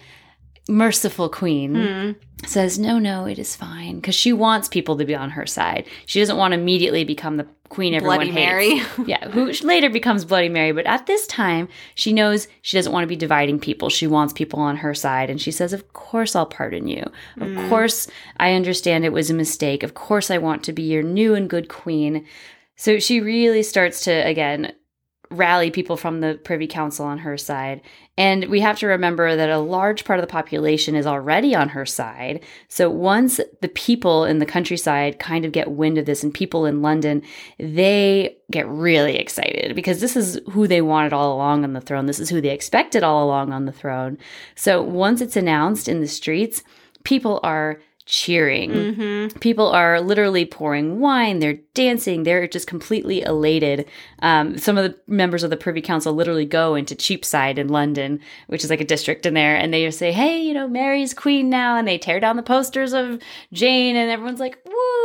merciful queen, Hmm. says, No, no, it is fine. Because she wants people to be on her side. She doesn't want to immediately become the queen everyone Bloody hates. Mary. yeah, who later becomes Bloody Mary. But at this time, she knows she doesn't want to be dividing people. She wants people on her side. And she says, Of course, I'll pardon you. Of Mm. course, I understand it was a mistake. Of course, I want to be your new and good queen. So she really starts to, again, rally people from the Privy Council on her side. And we have to remember that a large part of the population is already on her side. So once the people in the countryside kind of get wind of this and people in London, they get really excited because this is who they wanted all along on the throne. This is who they expected all along on the throne. So once it's announced in the streets, people are cheering. Mm-hmm. People are literally pouring wine, they're dancing, they're just completely elated. Um, some of the members of the Privy Council literally go into Cheapside in London, which is like a district in there, and they just say, Hey, you know, Mary's queen now, and they tear down the posters of Jane, and everyone's like, Woo!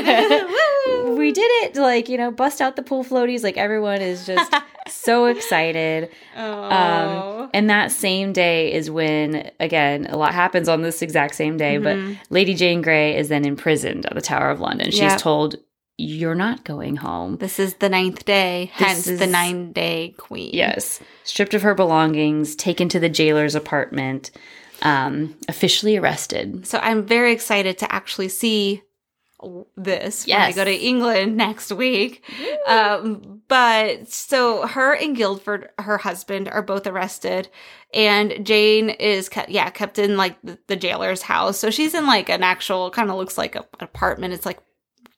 we did it! Like, you know, bust out the pool floaties. Like, everyone is just so excited. Oh. Um, and that same day is when, again, a lot happens on this exact same day, but Lady Jane Grey is then imprisoned at the Tower of London. She's Yeah. told, You're not going home. this is the ninth day, This hence is- the nine day queen. Yes. Stripped of her belongings, taken to the jailer's apartment, um, officially arrested. So I'm very excited to actually see this when I go to England next week. Um, but so her and Guildford, her husband, are both arrested, and Jane is kept, yeah, kept in like the, the jailer's house. So she's in like an actual kind of looks like a, an apartment. It's like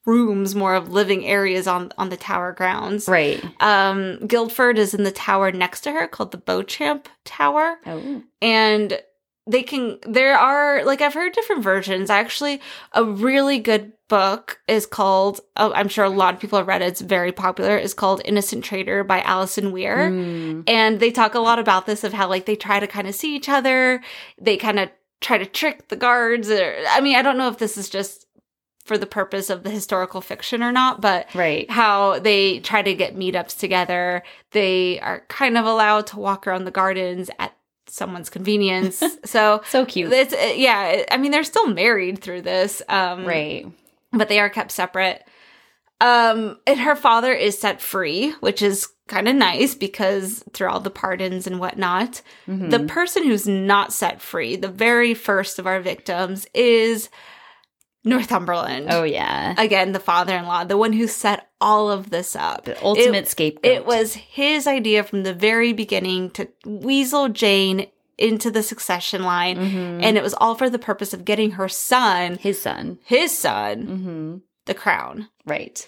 rooms, more of living areas on on the tower grounds. Right. Um, Guildford is in the tower next to her called the Beauchamp Tower Oh. and they can there are like i've heard different versions actually a really good book is called oh, i'm sure a lot of people have read it it's very popular is called innocent traitor by alison weir Mm. and they talk a lot about this of how like they try to kind of see each other they kind of try to trick the guards or i mean i don't know if this is just for the purpose of the historical fiction or not but Right. how they try to get meetups together. They are kind of allowed to walk around the gardens at someone's convenience. so So cute. it's uh, yeah, I mean they're still married through this. Um right. but they are kept separate. Um and her father is set free, which is kind of nice because through all the pardons and whatnot. Mhm. The person who's not set free, the very first of our victims, is Northumberland. oh, yeah. Again, the father in law, the one who set all of this up. the ultimate It- scapegoat. It was his idea from the very beginning to weasel Jane into the succession line. Mhm. And it was all for the purpose of getting her son, his son. his son, hmm the crown. Right.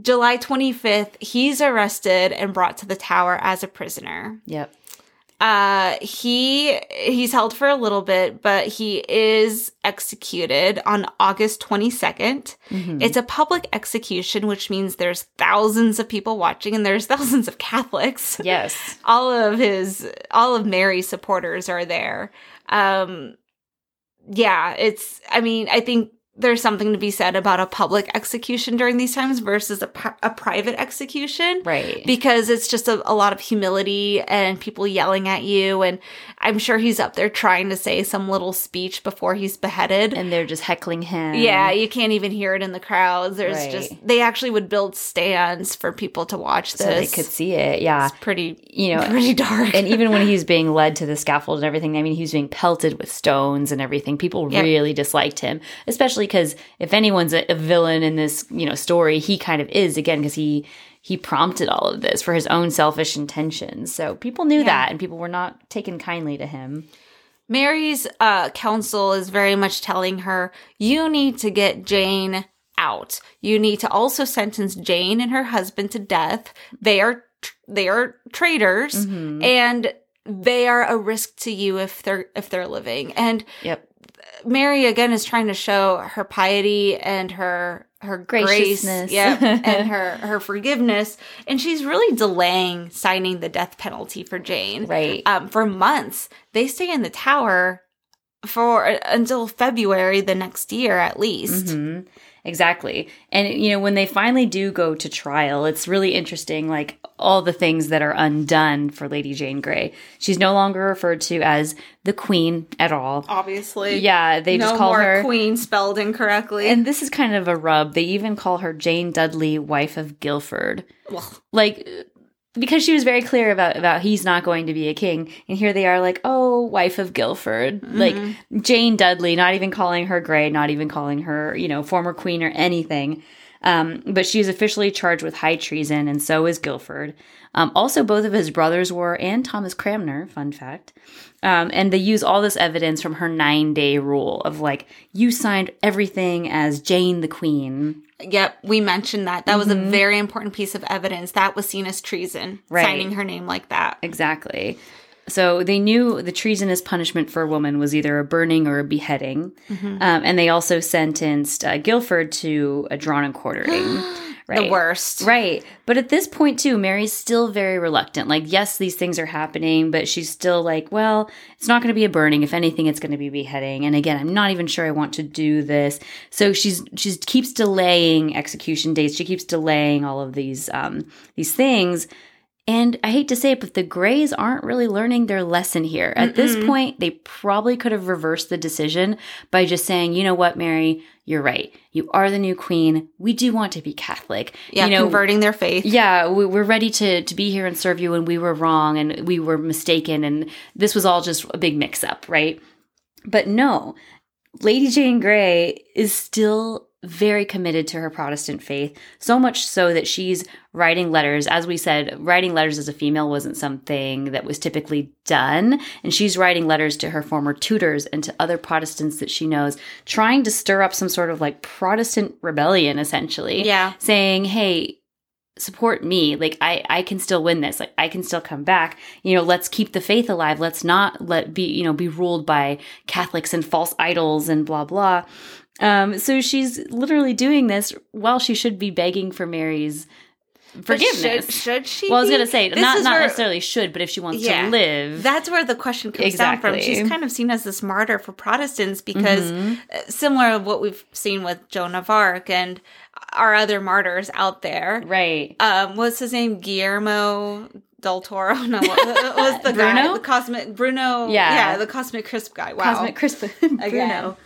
July 25th, he's arrested and brought to the tower as a prisoner. Yep. Uh he he's held for a little bit, but he is executed on August 22nd. Mhm. It's a public execution, which means there's thousands of people watching and there's thousands of Catholics. yes. all of his all of Mary's supporters are there. Um yeah, it's, I mean, I think there's something to be said about a public execution during these times versus a, a private execution. Right. Because it's just a, a lot of humility and people yelling at you. And I'm sure he's up there trying to say some little speech before he's beheaded. and they're just heckling him. yeah, you can't even hear it in the crowds. There's Right. just, they actually would build stands for people to watch this. So they could see it. Yeah. It's pretty, You know, pretty dark. and even when he's being led to the scaffold and everything, I mean, he's being pelted with stones and everything. People Yep. really disliked him, especially because if anyone's a, a villain in this, you know, story, he kind of is again because he he prompted all of this for his own selfish intentions. So people knew Yeah. that, and people were not taken kindly to him. Mary's uh, counsel is very much telling her, you need to get Jane out. You need to also sentence Jane and her husband to death. They are they are traitors Mhm. and they are a risk to you if they're if they're living. And Yep. Mary again is trying to show her piety and her her grace, Graciousness. yeah, and her her forgiveness, and she's really delaying signing the death penalty for Jane Right. um, for months. They stay in the tower for until February the next year at least. hmm Exactly. And, you know, when they finally do go to trial, it's really interesting, like all the things that are undone for Lady Jane Grey. She's no longer referred to as the Queen at all. Obviously, Yeah, they no just call more her. Queen spelled incorrectly. And this is kind of a rub. They even call her Jane Dudley, wife of Guildford. Well, Like, because she was very clear about about he's not going to be a king, and here they are, like, oh, wife of Guildford, like Jane Dudley, not even calling her Grey, not even calling her, you know, former queen or anything. Um, but she is officially charged with high treason, and so is Guildford. Um, also, both of his brothers were, and Thomas Cranmer, fun fact. Um, and they use all this evidence from her nine day rule of like, you signed everything as Jane the Queen. Yep, we mentioned that. That was a very important piece of evidence. That was seen as treason, Mm-hmm. Right. signing her name like that. Exactly. So they knew the treasonous punishment for a woman was either a burning or a beheading. Um, and they also sentenced uh, Guildford to a drawn and quartering. right. The worst. Right. But at this point, too, Mary's still very reluctant. Like, yes, these things are happening, but she's still like, well, it's not going to be a burning. If anything, it's going to be beheading. And again, I'm not even sure I want to do this. So she's, she keeps delaying execution dates. She keeps delaying all of these, um, these things. And I hate to say it, but the Greys aren't really learning their lesson here. At this point, they probably could have reversed the decision by just saying, you know what, Mary, you're right. You are the new queen. We do want to be Catholic. Yeah, you know, converting their faith. yeah, we, we're ready to to be here and serve you, and we were wrong, and we were mistaken, and this was all just a big mix up, right? But no, Lady Jane Grey is still very committed to her Protestant faith, so much so that she's writing letters. As we said, writing letters as a female wasn't something that was typically done. And she's writing letters to her former tutors and to other Protestants that she knows, trying to stir up some sort of like Protestant rebellion, essentially. Yeah. Saying, hey, support me like i i can still win this like i can still come back you know let's keep the faith alive let's not let be you know be ruled by catholics and false idols and blah blah um so she's literally doing this while she should be begging for mary's forgiveness Should, should she? well i was gonna say not not where- necessarily should but if she wants Yeah. to live That's where the question comes down from. She's kind of seen as this martyr for Protestants because, Mhm. uh, similar to what we've seen with Joan of Arc and our other martyrs out there. right Um, what's his name? Guillermo del Toro. No, was the guy? Bruno? The cosmic Bruno. Yeah. yeah, the cosmic crisp guy. Wow, cosmic crisp bruno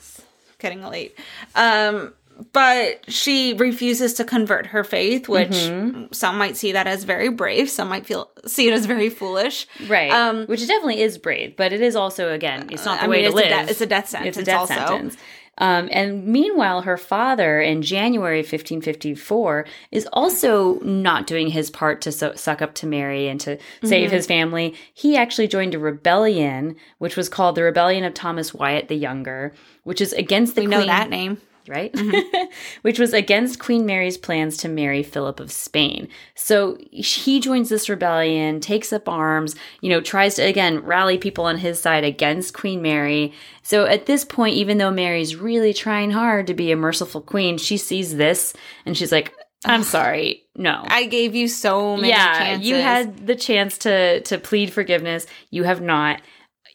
getting late. Um, but she refuses to convert her faith, which Mm-hmm. some might see that as very brave. Some might feel see it as very foolish. right Um, which definitely is brave but it is also again it's not the I way mean, to it's live A de- it's a death sentence. It's a death also. sentence. Um, and meanwhile, her father in January 1554 is also not doing his part to su- suck up to Mary and to save Mm-hmm. his family. He actually joined a rebellion, which was called the Rebellion of Thomas Wyatt the Younger, which is against the We queen know that name. Right? Mm-hmm. Which was against Queen Mary's plans to marry Philip of Spain. So he joins this rebellion, takes up arms, you know, tries to again rally people on his side against Queen Mary. So at this point, even though Mary's really trying hard to be a merciful queen, she sees this and she's like, I'm sorry, no. I gave you so many yeah, chances. you had the chance to to plead forgiveness. You have not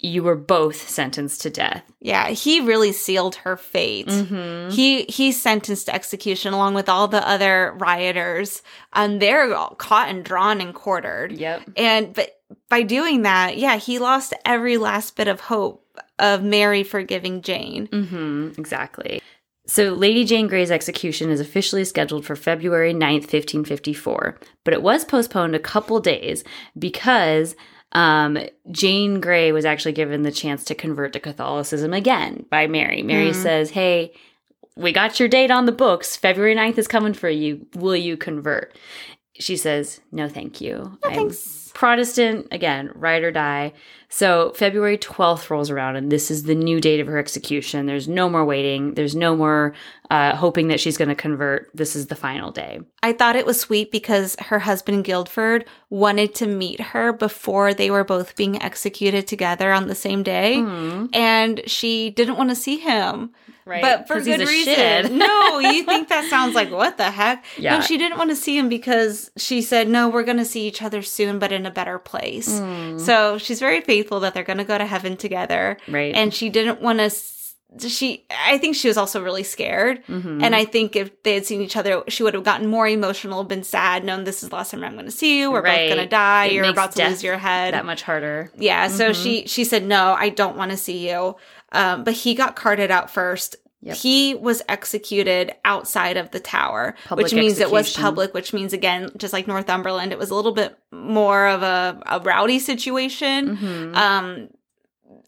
you were both sentenced to death. Yeah, he really sealed her fate. Mm-hmm. He he's sentenced to execution along with all the other rioters. And they're all caught and drawn and quartered. Yep. And but by doing that, yeah, he lost every last bit of hope of Mary forgiving Jane. Mm-hmm. Exactly. So Lady Jane Grey's execution is officially scheduled for February 9th, 1554, but it was postponed a couple days because um, Jane Grey was actually given the chance to convert to Catholicism again by Mary. Mary Hmm. says, Hey, we got your date on the books. February 9th is coming for you. Will you convert? She says, No, thank you. I'm thanks. Protestant, again, ride or die. So February 12th rolls around, and this is the new date of her execution. There's no more waiting. There's no more uh, hoping that she's going to convert. This is the final day. I thought it was sweet because her husband Guildford wanted to meet her before they were both being executed together on the same day. Hmm. And she didn't want to see him. Right. But for good reason. shit. no, you think that sounds like what the heck? Yeah. No, she didn't want to see him because she said, No, we're gonna see each other soon, but in a better place. Hmm. So she's very faithful that they're gonna go to heaven together. Right. And she didn't want to she I think she was also really scared. Mhm. And I think if they had seen each other, she would have gotten more emotional, been sad, known this is the last time I'm going to see you. We're Right. both going to die. It You're about to lose your head. that much harder. yeah. So Mhm. she she said no, I don't want to see you. Um, but he got carted out first. Yep. He was executed outside of the tower, Public which means it was public. Which means again, just like Northumberland, it was a little bit more of a, a rowdy situation. Mhm. Um,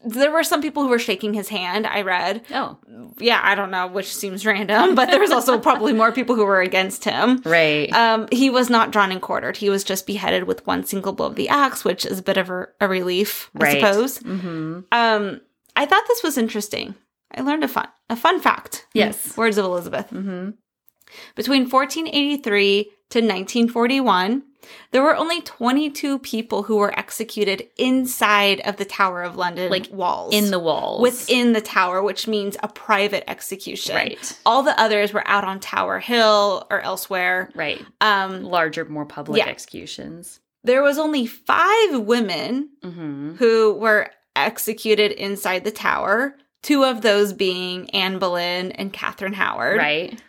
there were some people who were shaking his hand. I read oh, yeah, I don't know, which seems random, but there was also probably more people who were against him. right. Um, he was not drawn and quartered. He was just beheaded with one single blow of the axe, which is a bit of a, a relief, I Right. suppose. hmm Um, I thought this was interesting. I learned a fun a fun fact. Yes. Words of Elizabeth. hmm Between 1483 to 1941, there were only 22 people who were executed inside of the Tower of London Like, walls. In the walls. within the tower, which means a private execution. Right. All the others were out on Tower Hill or elsewhere. Right. Um, Larger, more public Yeah. executions. there was only five women hmm who were executed inside the tower. Two of those being Anne Boleyn and Catherine Howard. Right.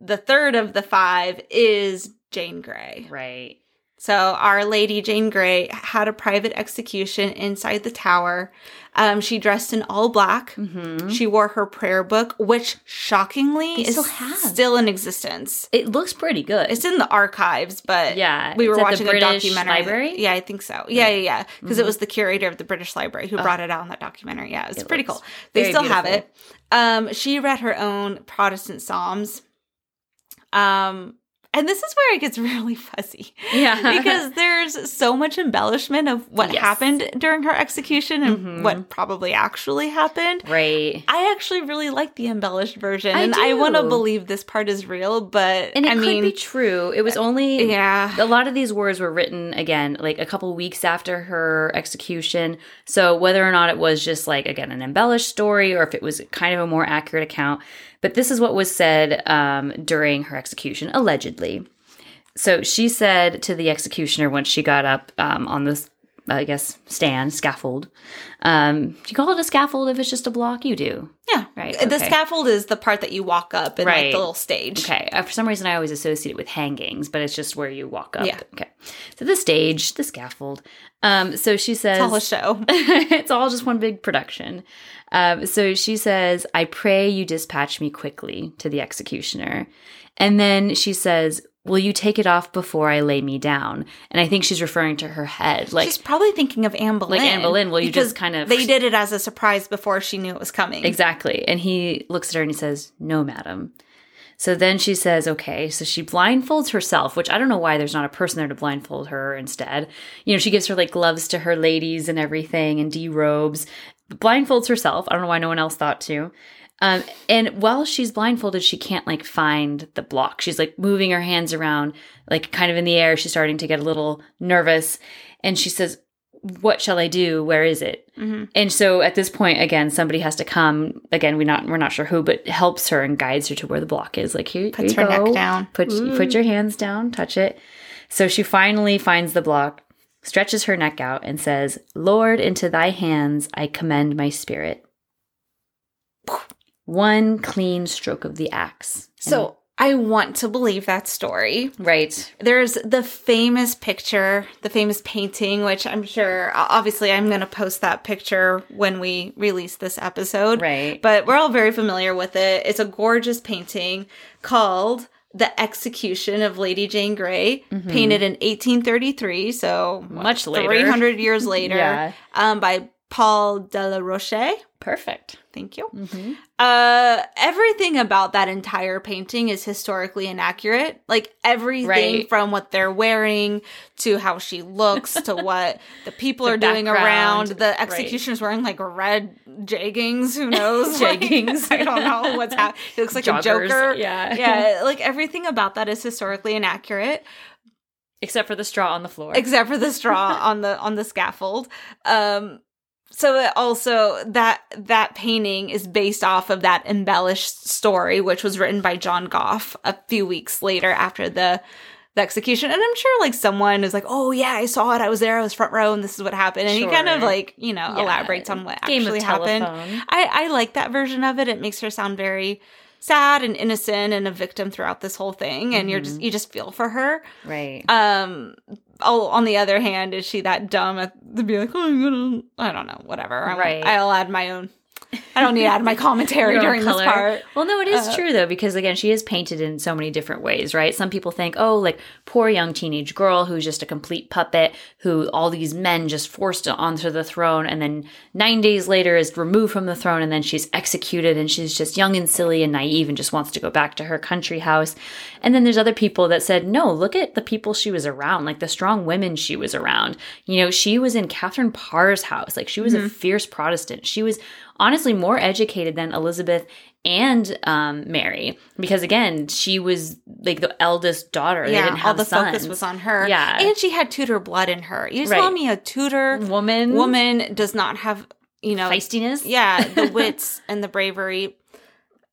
The third of the five is Jane Grey. Right. So Our Lady Jane Grey had a private execution inside the tower. Um, she dressed in all black. hmm She wore her prayer book, which shockingly They is still still in existence. It looks pretty good. It's in the archives, but yeah. we were watching the a British documentary. Library. Yeah, I think so. Yeah, yeah, yeah. Because it Mhm. was the curator of the British Library who Oh. brought it out in that documentary. Yeah, it's It pretty cool. They still have it. Um, she read her own Protestant Psalms. Um, and this is where it gets really fuzzy Yeah. because there's so much embellishment of what Yes. happened during her execution and Mhm. what probably actually happened. right. I actually really like the embellished version, I and I want to believe this part is real. But And it I could mean, be true. It was only yeah, a lot of these words were written again like a couple weeks after her execution so whether or not it was just like again an embellished story or if it was kind of a more accurate account but this is what was said um, during her execution allegedly. So she said to the executioner once she got up um, on this i guess stand scaffold um, do you call it a scaffold if it's just a block you do yeah. Right, The okay. scaffold is the part that you walk up in like the little stage. Okay. Uh, for some reason, I always associate it with hangings, but it's just where you walk up. Yeah. Okay. So the stage, the scaffold. Um, so she says, It's all a show. it's all just one big production. Um, so she says, I pray you dispatch me quickly to the executioner. And then she says, Will you take it off before I lay me down? And I think she's referring to her head. Like, She's probably thinking of Anne Boleyn. Like Anne Boleyn, well, you just kind of- they did it as a surprise before she knew it was coming. Exactly. And he looks at her and he says, No, madam. So then she says, Okay. So she blindfolds herself, which I don't know why there's not a person there to blindfold her instead. You know, she gives her like gloves to her ladies and everything and derobes, blindfolds herself. I don't know why no one else thought to. Um, and while she's blindfolded, she can't like find the block. She's like moving her hands around, like kind of in the air. She's starting to get a little nervous. And she says, What shall I do? Where is it? Mhm. And so at this point, again, somebody has to come. Again, we not we're not sure who, but helps her and guides her to where the block is. Like here, Puts here her go. neck down. Put Ooh. put your hands down, touch it. So she finally finds the block, stretches her neck out, and says, Lord, into thy hands I commend my spirit. One clean stroke of the axe. So I want to believe that story. right. There's the famous picture, the famous painting, which I'm sure, obviously, I'm going to post that picture when we release this episode. Right. But we're all very familiar with it. It's a gorgeous painting called The Execution of Lady Jane Grey, painted in 1833. So Mm-hmm. Much later. 300 years later. Yeah. um, by Paul Delaroche. Perfect. Thank you. Mm-hmm. Uh, everything about that entire painting is historically inaccurate. Like everything Right. from what they're wearing to how she looks to what the people The are doing around. The right. executioner's wearing like red jeggings. Who knows? Like, Jeggings. I don't know what's happening. He looks like Joggers, a joker. yeah. yeah. Like everything about that is historically inaccurate Except for the straw on the floor. except for the straw on the on the scaffold. Um, so it also that that painting is based off of that embellished story, which was written by John Goff a few weeks later after the the execution. And I'm sure like someone is like, "Oh yeah, I saw it. I was there. I was front row, and this is what happened." And he kind of like you know Yeah. elaborates on what Game actually happened. I I like that version of it. It makes her sound very sad and innocent and a victim throughout this whole thing and you're just you just feel for her right. um oh, on the other hand, is she that dumb at, to be like, oh, I'm gonna, I don't know, whatever. I Right. I'll add my own. I don't need to add my commentary during this color. part. Well, no, it is Uh, true though, because again, she is painted in so many different ways, right? Some people think, oh, like poor young teenage girl who's just a complete puppet, who all these men just forced onto the throne, and then nine days later is removed from the throne, and then she's executed, and she's just young and silly and naive and just wants to go back to her country house. And then there's other people that said, no, look at the people she was around, like the strong women she was around. You know, she was in Catherine Parr's house, like she was a fierce Protestant. She was honestly more educated than Elizabeth and um, Mary because again she was like the eldest daughter. they didn't Yeah, all the focus was on her. Yeah. and she had Tudor blood in her. You Right. tell me a Tudor woman, woman does not have, you know, feistiness. yeah, the wits and the bravery.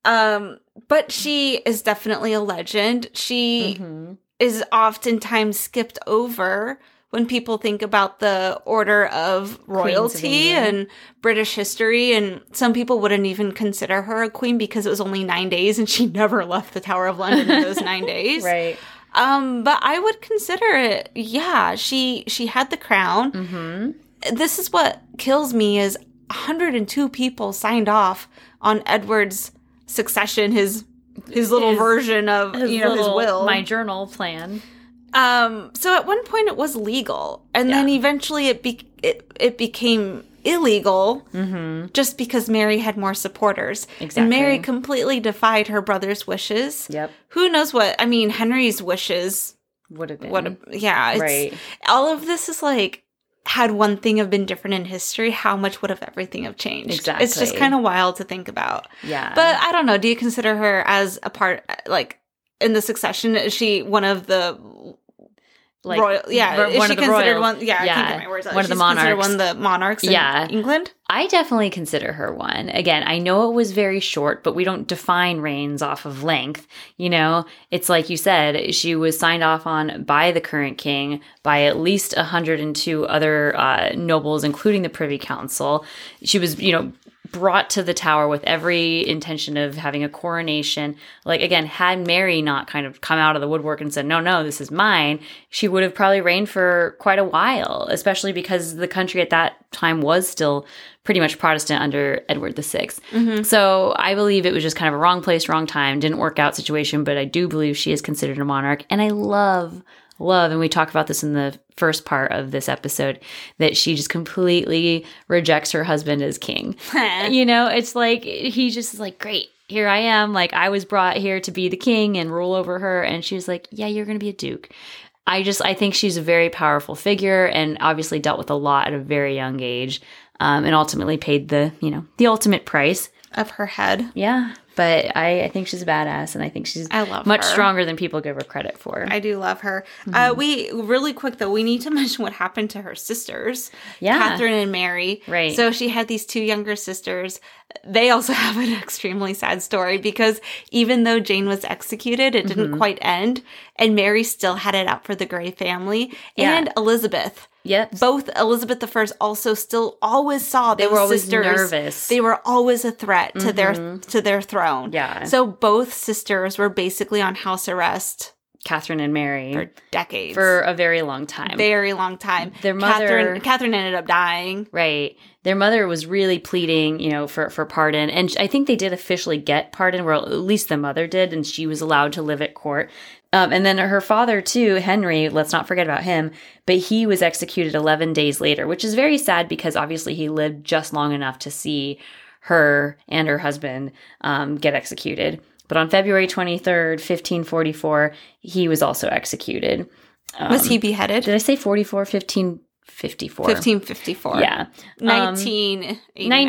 Um, but she is definitely a legend. She Mhm. is oftentimes skipped over when people think about the order of royalty and British history. And some people wouldn't even consider her a queen because it was only nine days and she never left the Tower of London in those nine days. Right. Um, but I would consider it. Yeah, she she had the crown. Mm-hmm. This is what kills me is 102 people signed off on Edward's succession, his his little His- version of you know his will. My journal plan. Um, so at one point it was legal, and then eventually it be- it, it became illegal Mm-hmm. just because Mary had more supporters. Exactly. And Mary completely defied her brother's wishes. Yep. Who knows what? I mean, Henry's wishes. Would have been. What? A, yeah. It's, right. All of this is like. Had one thing have been different in history, how much would have everything have changed? Exactly. It's just kind of wild to think about. Yeah. But I don't know. Do you consider her as a part, like in the succession? Is she one of the like royal? Yeah, is one she of the considered royals. one? Yeah, I can't get my words out. one of the monarchs. One of the monarchs. In Yeah. England. I definitely consider her one. Again, I know it was very short, but we don't define reigns off of length. You know, it's like you said, she was signed off on by the current king, by at least 102 other uh, nobles, including the Privy Council. She was, you know, brought to the tower with every intention of having a coronation. Like, again, had Mary not kind of come out of the woodwork and said, no, no, this is mine, she would have probably reigned for quite a while, especially because the country at that time was still pretty much Protestant under Edward VI. Mm-hmm. So I believe it was just kind of a wrong place, wrong time, didn't work out situation, but I do believe she is considered a monarch. And I love, love, and we talk about this in the first part of this episode, that she just completely rejects her husband as king. you know, it's like he just is like, great. Here I am. Like, I was brought here to be the king and rule over her. And she's like, Yeah, you're going to be a duke. I just, I think she's a very powerful figure and obviously dealt with a lot at a very young age um, and ultimately paid the, you know, the ultimate price. of her head. Yeah. But I, I think she's a badass and I think she's I love much her. stronger than people give her credit for. I do love her. Mm-hmm. Uh, we really quick though, we need to mention what happened to her sisters, Yeah. Catherine and Mary. Right. So she had these two younger sisters. They also have an extremely sad story because even though Jane was executed, it Mm-hmm. didn't quite end, and Mary still had it out for the Grey family Yeah. and Elizabeth. Yep. Both Elizabeth I also still always saw that They were always sisters. nervous. They were always a threat to their Mhm. to their throne. yeah. So both sisters were basically on house arrest Catherine and Mary for decades. for a very long time. very long time. Their mother- Catherine, Catherine ended up dying. Right. Their mother was really pleading, you know, for, for pardon. And I think they did officially get pardon, well, at least the mother did, and she was allowed to live at court. Um, and then her father, too, Henry, let's not forget about him, but he was executed 11 days later, which is very sad because obviously he lived just long enough to see her and her husband um, get executed. But on February 23rd, 1544, he was also executed. Was Um, he beheaded? Did I say 44? 1554. 1554. Yeah. Um, 1989.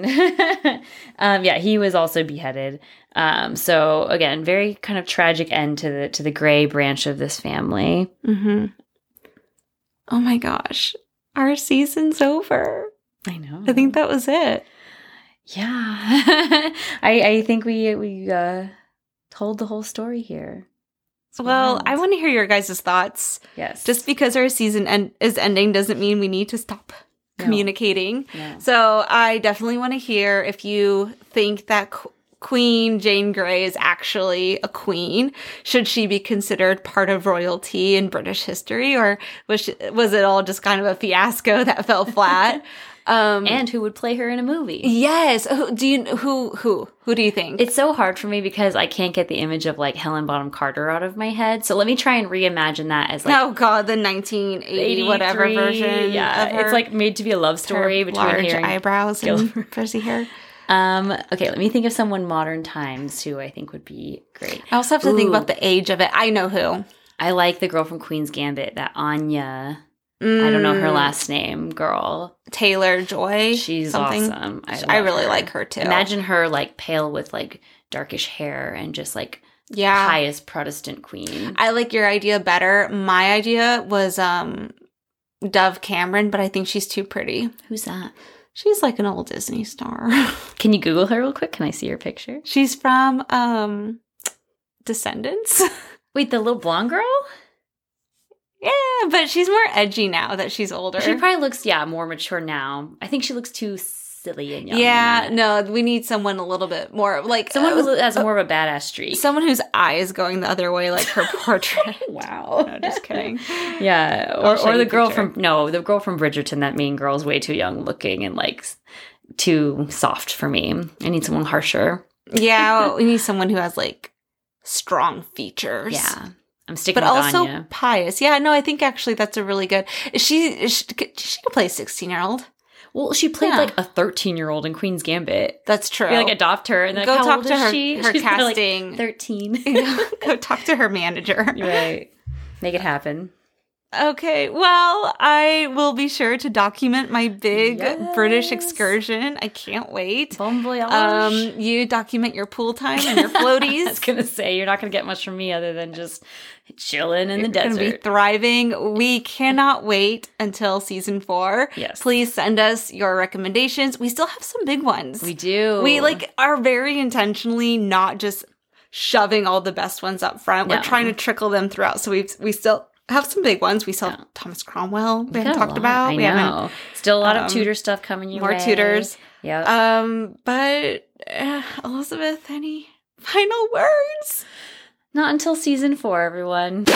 1989. um, yeah, he was also beheaded. Um, so again, very kind of tragic end to the to the Grey branch of this family. hmm Oh my gosh. Our season's over. I know. I think that was it. Yeah. I I think we we uh, told the whole story here. Well. I want to hear your guys' thoughts. yes. Just because our season end- is ending doesn't mean we need to stop No. communicating. No. So I definitely want to hear if you think that Qu- Queen Jane Grey is actually a queen. Should she be considered part of royalty in British history, or was she, was it all just kind of a fiasco that fell flat? um, and who would play her in a movie? yes, who, do you who who who do you think? It's so hard for me because I can't get the image of like Helen Bonham Carter out of my head. So let me try and reimagine that as like oh god, the 1980 whatever version. Yeah, it's like made to be a love story Her between large her eyebrows and frizzy hair. Um, okay, let me think of someone modern times who I think would be great. I also have to think about the age of it. I know who. I like the girl from Queen's Gambit, that Anya. I don't know her Mm, last name, girl. Taylor Joy. She's something. awesome. I, I really her. like her too. Imagine her like pale with like darkish hair and just like yeah. pious Protestant queen. I like your idea better. My idea was um Dove Cameron, but I think she's too pretty. Who's that? She's like an old Disney star. Can you Google her real quick? Can I see her picture? she's from um Descendants. Wait, the little blonde girl? Yeah, but she's more edgy now that she's older. She probably looks, yeah, more mature now. I think she looks too silly and young. yeah, no, we need someone a little bit more like Someone uh, who has more of a badass streak. someone whose eye is going the other way, like her portrait. wow. no, just kidding. Yeah, or, or the girl picture. from no, the girl from Bridgerton. That mean girl's way too young looking and like too soft for me. I need someone harsher. Yeah, we need someone who has like strong features. Yeah, I'm sticking but with also Anya. pious. Yeah, no, I think actually that's a really good. Is she she, she could play a sixteen year old. Well, she played Yeah. like a 13 year old in Queen's Gambit. That's true. You like adopt her and then Go how talk to her. she? Her She's probably, like, casting. 13. Go talk to her manager. right. Make it happen. Okay, well, I will be sure to document my big British excursion. I can't wait. Bon voyage. Um, you document your pool time and your floaties. I was gonna say you're not gonna get much from me other than just chilling in the You're gonna be desert. thriving. We cannot wait until season four. Yes. Please send us your recommendations. We still have some big ones. we do. We like are very intentionally not just shoving all the best ones up front. No. We're trying to trickle them throughout. So we we still have some big ones. We still have Thomas Cromwell. We got haven't talked lot. about. I we know. haven't Still a lot um, of Tudor stuff coming your more way. Tudors. Yeah. Um, but uh, Elizabeth, any final words? Not until season four, everyone.